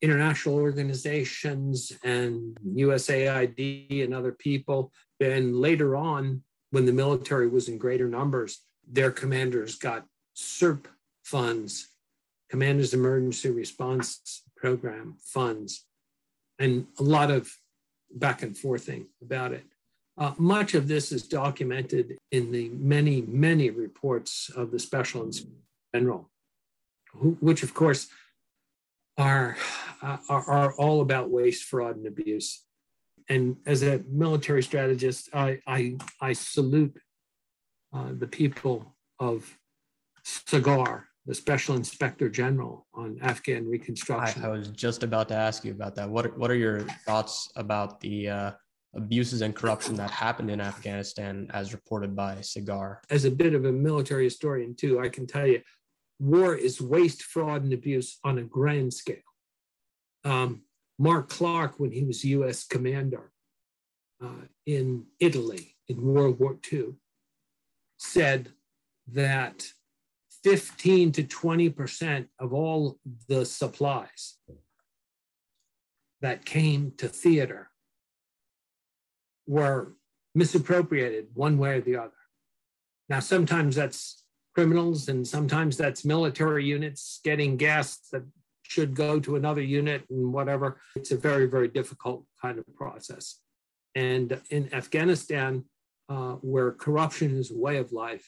international organizations and USAID and other people. Then later on, when the military was in greater numbers, their commanders got CERP funds, Commanders Emergency Response Program funds, and a lot of back and forthing about it. Uh, much of this is documented in the many, many reports of the Special Inspector General, who, which, of course, are, uh, are, are all about waste, fraud, and abuse. And as a military strategist, I, I, I salute uh, the people of SIGAR, the Special Inspector General on Afghan Reconstruction. I, I, was just about to ask you about that. What, what are your thoughts about the uh, abuses and corruption that happened in Afghanistan as reported by SIGAR? As a bit of a military historian, too, I can tell you war is waste, fraud, and abuse on a grand scale. Um, Mark Clark, when he was US commander uh, in Italy in World War II, said that 15 to 20% of all the supplies that came to theater were misappropriated one way or the other. Now, sometimes that's criminals, and sometimes that's military units getting gas that should go to another unit and whatever. It's a very, very difficult kind of process. And in Afghanistan, uh, where corruption is a way of life.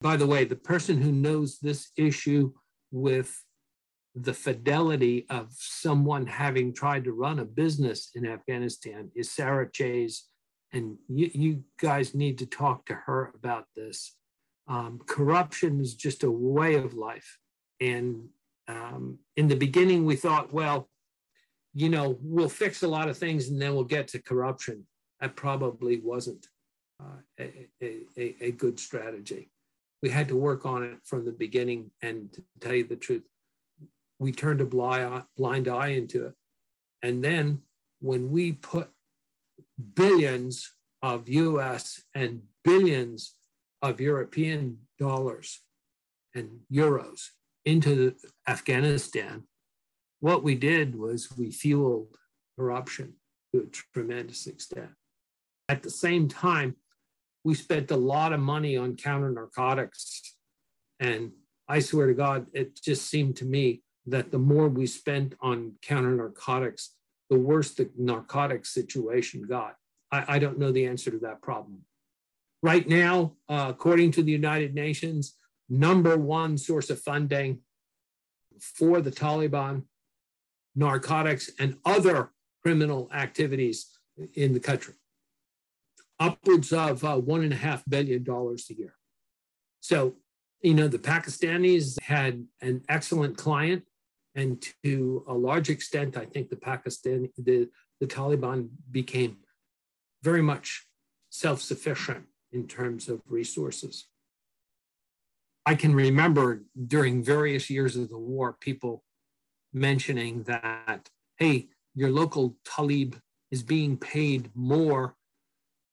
By the way, the person who knows this issue with the fidelity of someone having tried to run a business in Afghanistan is Sarah Chayes. And you, you guys need to talk to her about this. Um, corruption is just a way of life. And um, in the beginning, we thought, well, you know, we'll fix a lot of things and then we'll get to corruption. That probably wasn't uh, a, a, a good strategy. We had to work on it from the beginning. And to tell you the truth, we turned a blind, blind eye into it. And then when we put billions of US and billions of European dollars and euros into Afghanistan, what we did was we fueled corruption to a tremendous extent. At the same time, we spent a lot of money on counter narcotics. And I swear to God, it just seemed to me that the more we spent on counter narcotics, the worse the narcotics situation got. I, I don't know the answer to that problem. Right now, uh, according to the United Nations, number one source of funding for the Taliban, narcotics, and other criminal activities in the country, upwards of uh, one and a half billion dollars a year. So, you know, the Pakistanis had an excellent client, and to a large extent, I think the Pakistan, the, the Taliban became very much self-sufficient in terms of resources. I can remember during various years of the war, people mentioning that, hey, your local Talib is being paid more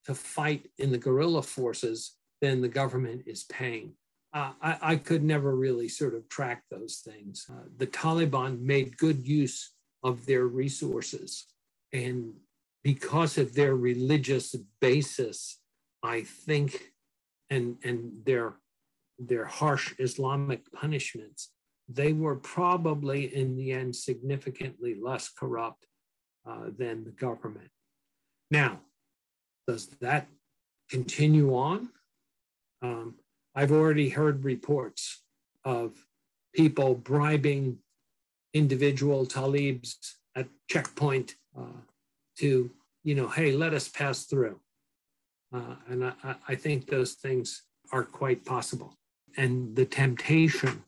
to fight in the guerrilla forces than the government is paying. Uh, I, I, could never really sort of track those things. Uh, the Taliban made good use of their resources. And because of their religious basis, I think, and, and their their harsh Islamic punishments, they were probably in the end significantly less corrupt uh, than the government. Now, does that continue on? Um, I've already heard reports of people bribing individual talibs at checkpoint uh, to, you know, hey, let us pass through. Uh, and I, I think those things are quite possible and the temptation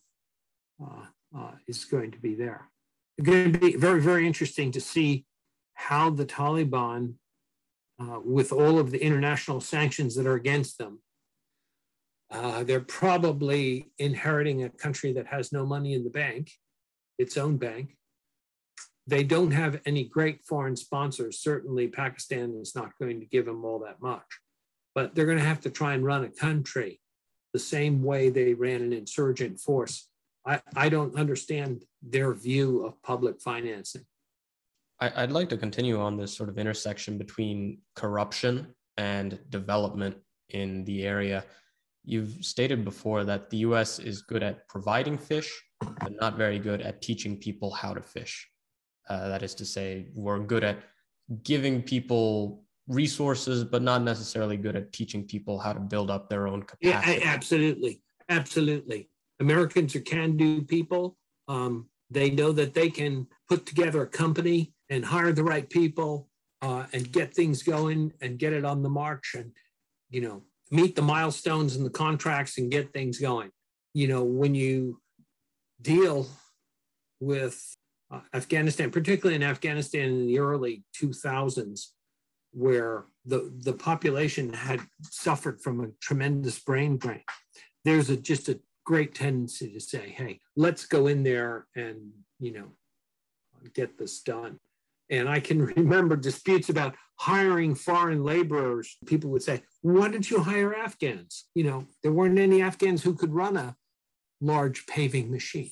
uh, uh, is going to be there. It's going to be very, very interesting to see how the Taliban, uh, with all of the international sanctions that are against them, uh, they're probably inheriting a country that has no money in the bank, its own bank. They don't have any great foreign sponsors. Certainly, Pakistan is not going to give them all that much, but they're going to have to try and run a country the same way they ran an insurgent force. I, I don't understand their view of public financing. I, I'd like to continue on this sort of intersection between corruption and development in the area. You've stated before that the US is good at providing fish, but not very good at teaching people how to fish. Uh, that is to say, we're good at giving people resources, but not necessarily good at teaching people how to build up their own capacity. Yeah, absolutely. Absolutely. Americans are can do people. Um, they know that they can put together a company and hire the right people uh, and get things going and get it on the march and, you know, meet the milestones and the contracts and get things going. You know, when you deal with uh, Afghanistan, particularly in Afghanistan in the early 2000s, where the, the population had suffered from a tremendous brain drain, there's a, just a great tendency to say, hey, let's go in there and, you know, get this done. And I can remember disputes about hiring foreign laborers. People would say, why don't you hire Afghans? You know, there weren't any Afghans who could run a large paving machine,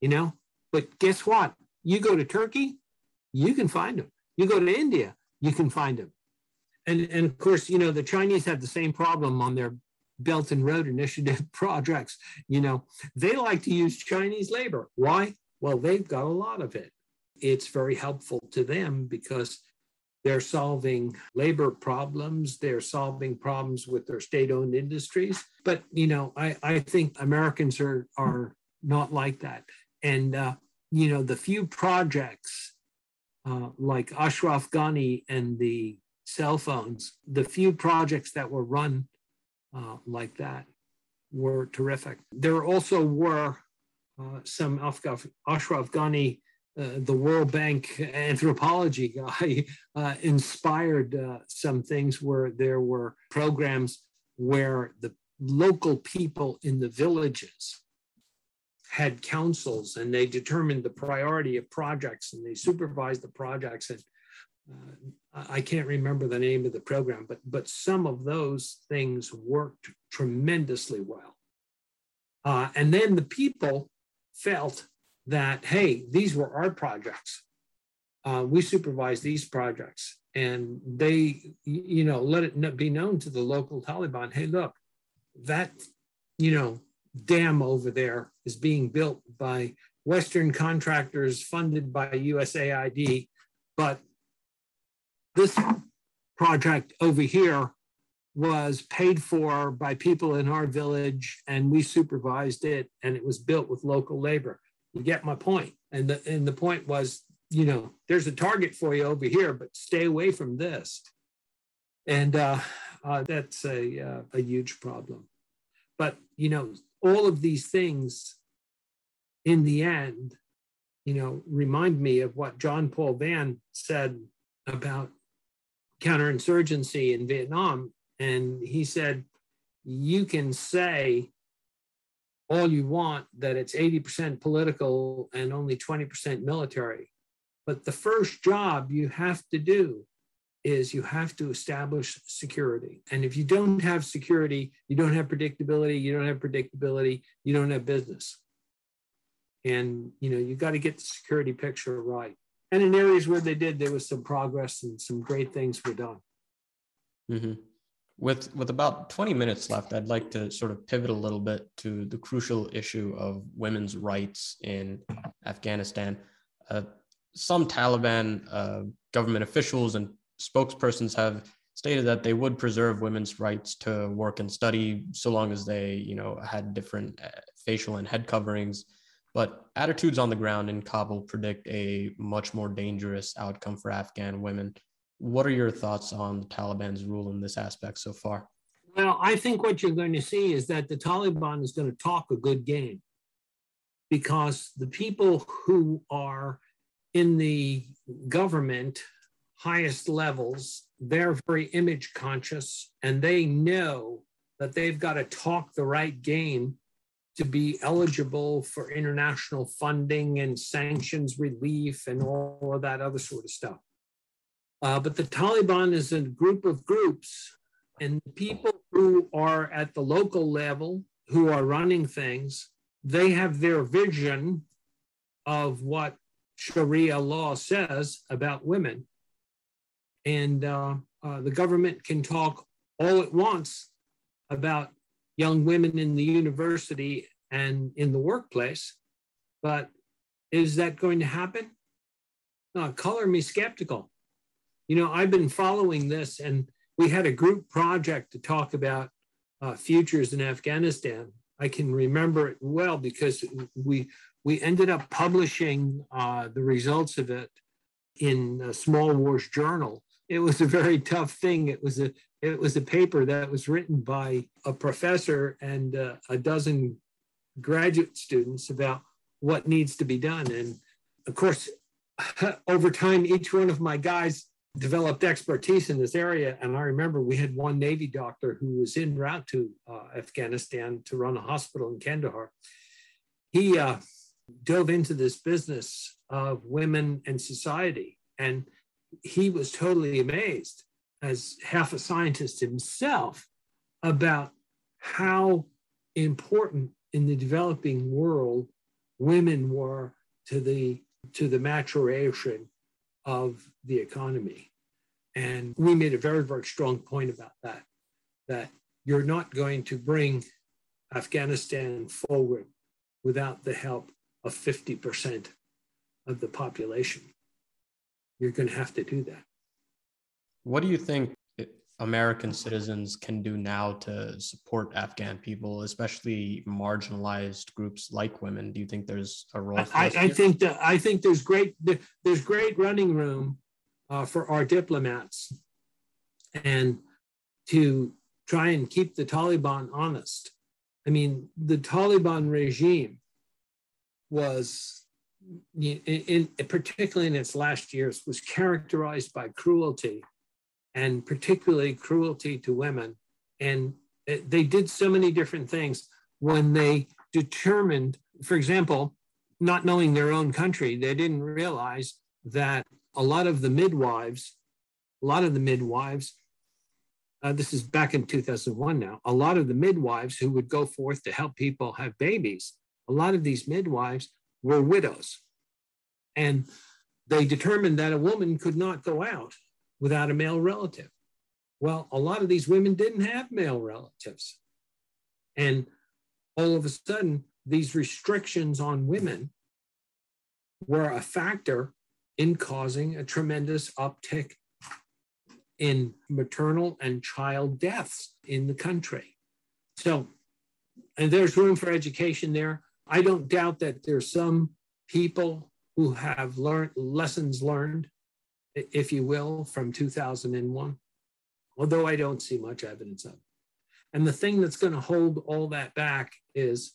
you know? But guess what? You go to Turkey, you can find them. You go to India, you can find them. And, and of course, you know, the Chinese have the same problem on their Belt and Road Initiative projects. You know, they like to use Chinese labor. Why? Well, they've got a lot of it. It's very helpful to them because they're solving labor problems, they're solving problems with their state owned industries. But, you know, I, I think Americans are, are not like that. And, uh, you know, the few projects uh, like Ashraf Ghani and the cell phones, the few projects that were run uh, like that were terrific. There also were uh, some Ashraf Ghani, uh, the World Bank anthropology guy, uh, inspired some things where there were programs where the local people in the villages had councils and they determined the priority of projects and they supervised the projects and uh, I can't remember the name of the program, but but some of those things worked tremendously well. Uh, and then the people felt that hey, these were our projects. uh, we supervise these projects and they, you know, let it be known to the local Taliban, hey, look, that, you know, dam over there is being built by Western contractors funded by USAID, but this project over here was paid for by people in our village and we supervised it and it was built with local labor. You get my point. And the, and the point was, you know, there's a target for you over here, but stay away from this. And uh, uh, that's a, uh, a huge problem. But, you know, all of these things in the end, you know, remind me of what John Paul Vann said about counterinsurgency in Vietnam. And he said, you can say all you want that it's 80% political and only 20% military. But the first job you have to do is you have to establish security. And if you don't have security, you don't have predictability, you don't have predictability, you don't have business. And you know, you got to get the security picture right. And in areas where they did, there was some progress and some great things were done. Mm-hmm. With with about 20 minutes left, I'd like to sort of pivot a little bit to the crucial issue of women's rights in Afghanistan. Uh, some Taliban uh, government officials and spokespersons have stated that they would preserve women's rights to work and study so long as they, you know, had different uh, facial and head coverings. But attitudes on the ground in Kabul predict a much more dangerous outcome for Afghan women. What are your thoughts on the Taliban's rule in this aspect so far? Well, I think what you're going to see is that the Taliban is going to talk a good game because the people who are in the government highest levels, they're very image conscious and they know that they've got to talk the right game to be eligible for international funding and sanctions relief and all of that other sort of stuff. Uh, but the Taliban is a group of groups, and people who are at the local level, who are running things, they have their vision of what Sharia law says about women. And uh, uh, the government can talk all it wants about young women in the university and in the workplace, but is that going to happen? Color me skeptical. You know, I've been following this, and we had a group project to talk about uh, futures in Afghanistan. I can remember it well because we we ended up publishing uh, the results of it in a Small Wars Journal, it was a very tough thing. It was a it was a paper that was written by a professor and uh, a dozen graduate students about what needs to be done. And of course, over time, each one of my guys developed expertise in this area. And I remember we had one Navy doctor who was en route to uh, Afghanistan to run a hospital in Kandahar. He uh, dove into this business of women and society and he was totally amazed as half a scientist himself about how important in the developing world women were to the to the maturation of the economy. And we made a very very strong point about that that you're not going to bring afghanistan forward without the help of 50% of the population you're going to have to do that. What do you think American citizens can do now to support Afghan people, especially marginalized groups like women? Do you think there's a role? I, I think that I think there's great there's great running room uh, for our diplomats, and to try and keep the Taliban honest. I mean, the Taliban regime was in, in, particularly in its last years, was characterized by cruelty, and particularly cruelty to women. And they did so many different things when they determined, for example, not knowing their own country, they didn't realize that a lot of the midwives, a lot of the midwives, uh, this is back in 2001 now, a lot of the midwives who would go forth to help people have babies, a lot of these midwives were widows. And they determined that a woman could not go out without a male relative. Well, a lot of these women didn't have male relatives. And all of a sudden, these restrictions on women were a factor in causing a tremendous uptick in maternal and child deaths in the country. So, and there's room for education there. I don't doubt that there's some people who have learned lessons learned, if you will, from 2001, although I don't see much evidence of it. And the thing that's going to hold all that back is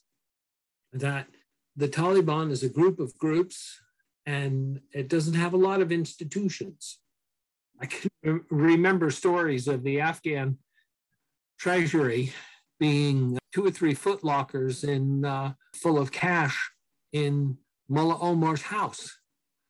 that the Taliban is a group of groups and it doesn't have a lot of institutions. I can remember stories of the Afghan treasury being two or three footlockers in uh, full of cash in Mullah Omar's house,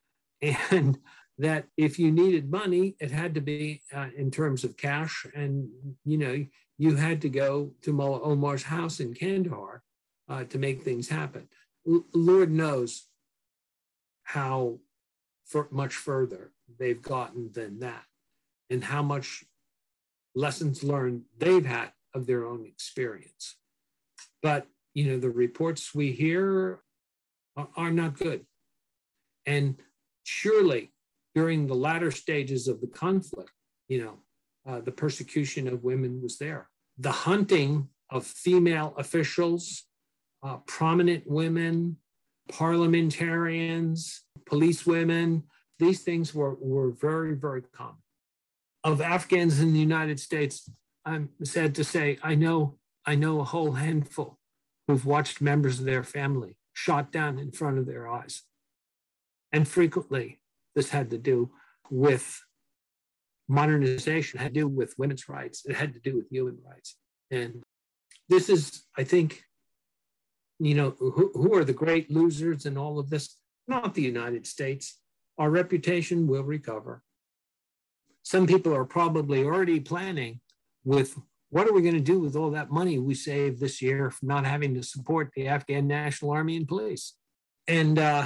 and that if you needed money, it had to be uh, in terms of cash, and you know you had to go to Mullah Omar's house in Kandahar uh, to make things happen. L- Lord knows how much further they've gotten than that and how much lessons learned they've had of their own experience. But, you know, the reports we hear are, not good. And surely during the latter stages of the conflict, you know, uh, the persecution of women was there. The hunting of female officials, uh, prominent women, parliamentarians, police women, these things were, were very, very common. Of Afghans in the United States, I'm sad to say, I know, I know a whole handful who've watched members of their family shot down in front of their eyes. And frequently, this had to do with modernization, had to do with women's rights, it had to do with human rights. And this is, I think, you know, who, who are the great losers in all of this? Not the United States. Our reputation will recover. Some people are probably already planning with what are we going to do with all that money we saved this year from not having to support the Afghan National Army and police? And uh,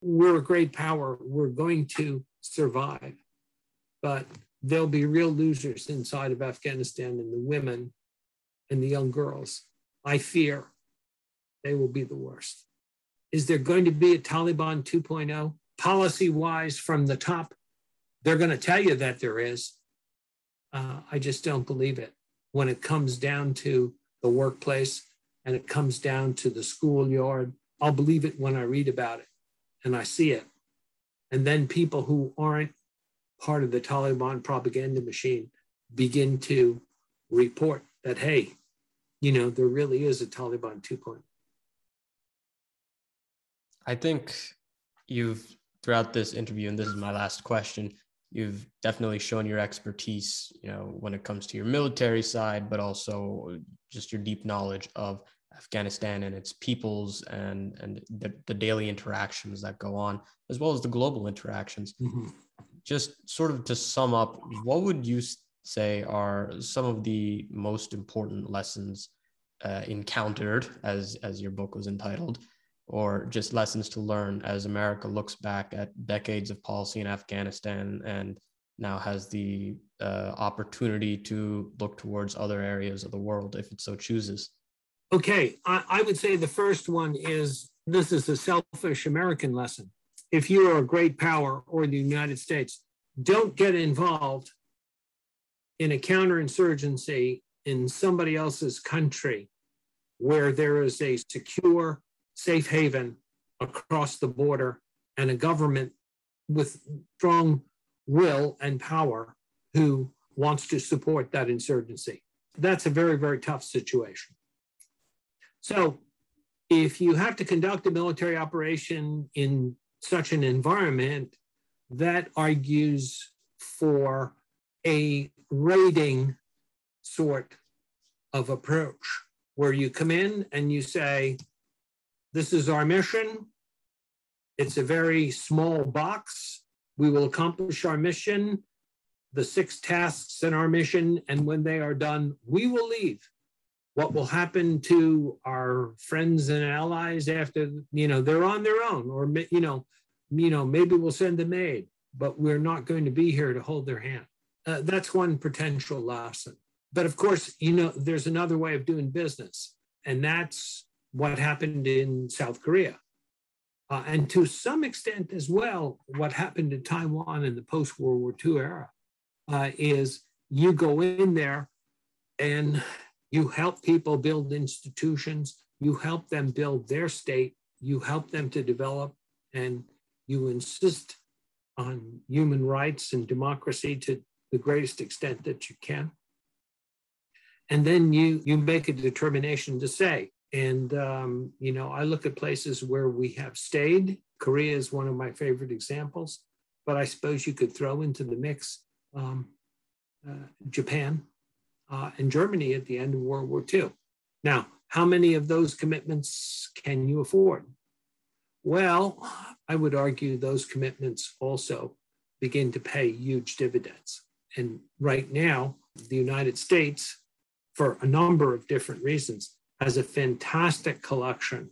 we're a great power. We're going to survive. But there'll be real losers inside of Afghanistan and the women and the young girls. I fear they will be the worst. Is there going to be a Taliban 2.0? Policy wise, from the top, they're going to tell you that there is. Uh, I just don't believe it. When it comes down to the workplace and it comes down to the schoolyard, I'll believe it when I read about it and I see it. And then people who aren't part of the Taliban propaganda machine begin to report that, hey, you know, there really is a Taliban 2.0. I think you've throughout this interview, and this is my last question, you've definitely shown your expertise, you know, when it comes to your military side, but also just your deep knowledge of Afghanistan and its peoples and and the, the daily interactions that go on, as well as the global interactions. Mm-hmm. Just sort of to sum up, what would you say are some of the most important lessons uh, encountered, as as your book was entitled, or just lessons to learn as America looks back at decades of policy in Afghanistan and now has the uh, opportunity to look towards other areas of the world if it so chooses? Okay, I, I would say the first one is this is a selfish American lesson. If you are a great power or the United States, don't get involved in a counterinsurgency in somebody else's country where there is a secure safe haven across the border and a government with strong will and power who wants to support that insurgency. That's a very, very tough situation. So, if you have to conduct a military operation in such an environment, that argues for a raiding sort of approach where you come in and you say, this is our mission. It's a very small box. We will accomplish our mission, the six tasks in our mission, and when they are done, we will leave. What will happen to our friends and allies after, you know, they're on their own, or, you know, you know, maybe we'll send them aid, but we're not going to be here to hold their hand. Uh, that's one potential lesson. But of course, you know, there's another way of doing business, and that's what happened in South Korea. Uh, and to some extent as well, what happened in Taiwan in the post World War II era uh, is you go in there and you help people build institutions, you help them build their state, you help them to develop, and you insist on human rights and democracy to the greatest extent that you can. And then you, you make a determination to say, and, um, you know, I look at places where we have stayed. Korea is one of my favorite examples, but I suppose you could throw into the mix um, uh, Japan uh, and Germany at the end of World War II. Now, how many of those commitments can you afford? Well, I would argue those commitments also begin to pay huge dividends. And right now, the United States, for a number of different reasons, has a fantastic collection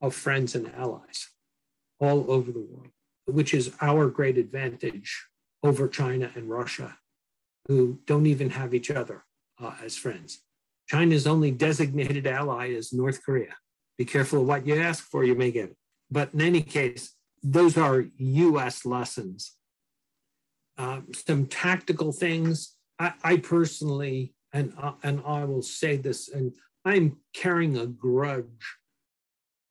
of friends and allies all over the world, which is our great advantage over China and Russia, who don't even have each other uh, as friends. China's only designated ally is North Korea. Be careful of what you ask for, you may get it. But in any case, those are US lessons. Uh, some tactical things. I, I personally, and, uh, and I will say this, and I'm carrying a grudge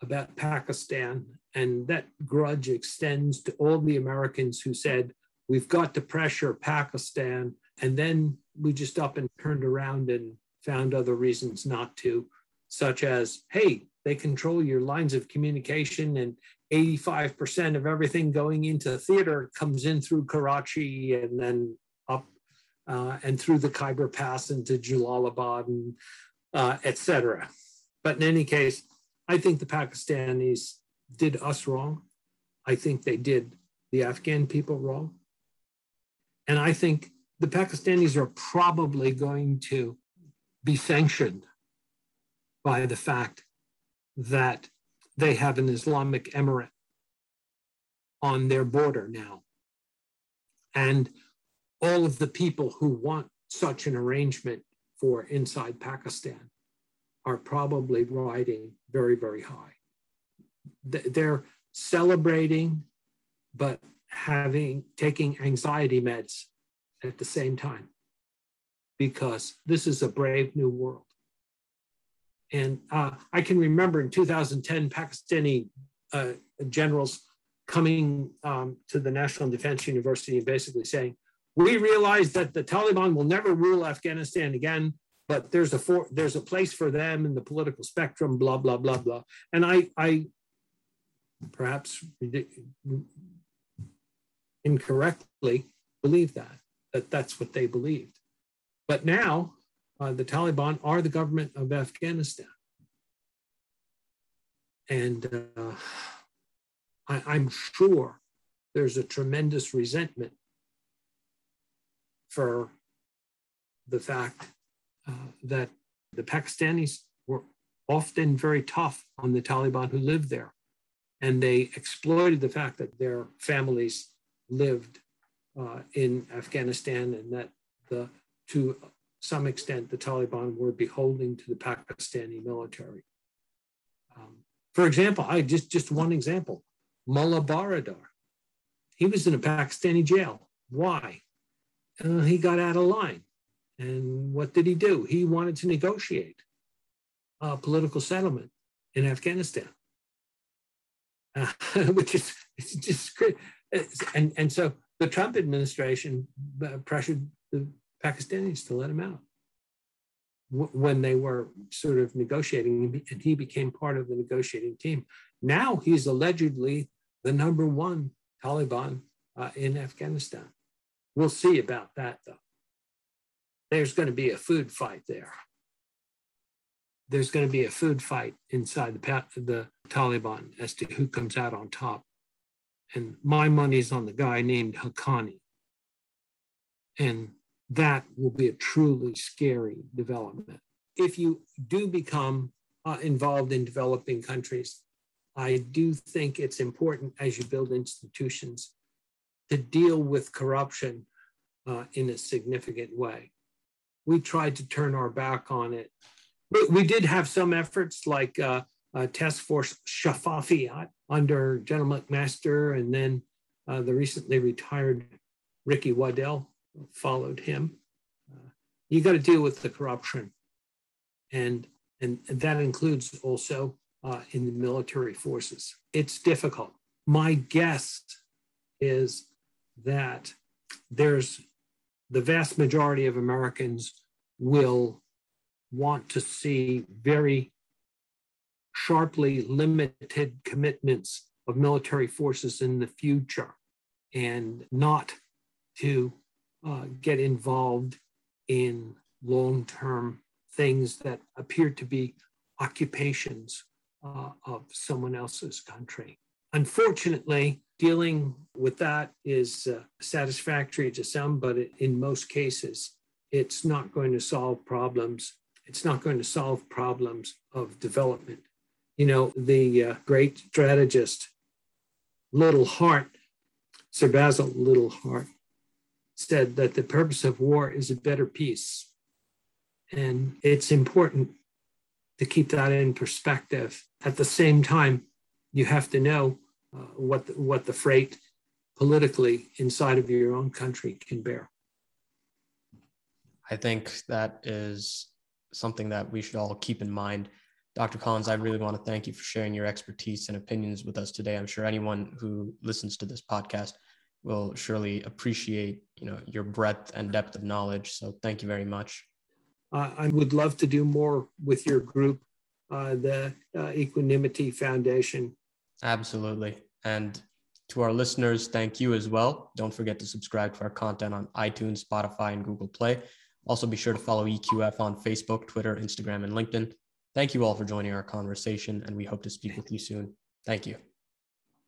about Pakistan, and that grudge extends to all the Americans who said, We've got to pressure Pakistan. And then we just up and turned around and found other reasons not to, such as, hey, they control your lines of communication, and 85% of everything going into theater comes in through Karachi and then up uh, and through the Khyber Pass into Jalalabad and uh, etc. But in any case, I think the Pakistanis did us wrong. I think they did the Afghan people wrong. And I think the Pakistanis are probably going to be sanctioned by the fact that they have an Islamic emirate on their border now. And all of the people who want such an arrangement for inside Pakistan are probably riding very, very high. They're celebrating, but having taking anxiety meds at the same time because this is a brave new world. And uh, I can remember in 2010, Pakistani uh, generals coming um, to the National Defense University and basically saying, we realize that the Taliban will never rule Afghanistan again, but there's a for, there's a place for them in the political spectrum, blah blah blah blah. And I I perhaps incorrectly believe that that that's what they believed. But now uh, the Taliban are the government of Afghanistan, and uh, I, I'm sure there's a tremendous resentment for the fact uh, that the Pakistanis were often very tough on the Taliban who lived there. And they exploited the fact that their families lived uh, in Afghanistan and that the, to some extent the Taliban were beholden to the Pakistani military. Um, for example, I just, just one example, Mullah Baradar. He was in a Pakistani jail. Why? Uh, he got out of line. And what did he do? He wanted to negotiate a political settlement in Afghanistan, uh, which is just great. And, and so the Trump administration uh, pressured the Pakistanis to let him out when they were sort of negotiating, and he became part of the negotiating team. Now he's allegedly the number one Taliban uh, in Afghanistan. We'll see about that though. There's going to be a food fight there. There's going to be a food fight inside the, the Taliban as to who comes out on top. And my money's on the guy named Haqqani. And that will be a truly scary development. If you do become uh, involved in developing countries, I do think it's important as you build institutions to deal with corruption uh, in a significant way. We tried to turn our back on it. We, we did have some efforts like uh, uh, Task Force Shafafiyat under General McMaster, and then uh, the recently retired Ricky Waddell followed him. Uh, you got to deal with the corruption, and and, and that includes also uh, in the military forces. It's difficult. My guess is that there's the vast majority of Americans will want to see very sharply limited commitments of military forces in the future and not to uh, get involved in long term things that appear to be occupations uh, of someone else's country. Unfortunately, dealing with that is uh, satisfactory to some, but in most cases, it's not going to solve problems. It's not going to solve problems of development. You know, the uh, great strategist, Liddell Hart, Sir Basil Liddell Hart, said that the purpose of war is a better peace. And it's important to keep that in perspective. At the same time, you have to know uh, what, the, what the freight politically inside of your own country can bear. I think that is something that we should all keep in mind. Dr. Collins, I really want to thank you for sharing your expertise and opinions with us today. I'm sure anyone who listens to this podcast will surely appreciate, you know, your breadth and depth of knowledge. So thank you very much. Uh, I would love to do more with your group, uh, the uh, Equanimity Foundation. Absolutely. And to our listeners, thank you as well. Don't forget to subscribe to our content on iTunes, Spotify, and Google Play. Also, be sure to follow EQF on Facebook, Twitter, Instagram, and LinkedIn. Thank you all for joining our conversation, and we hope to speak with you soon. Thank you.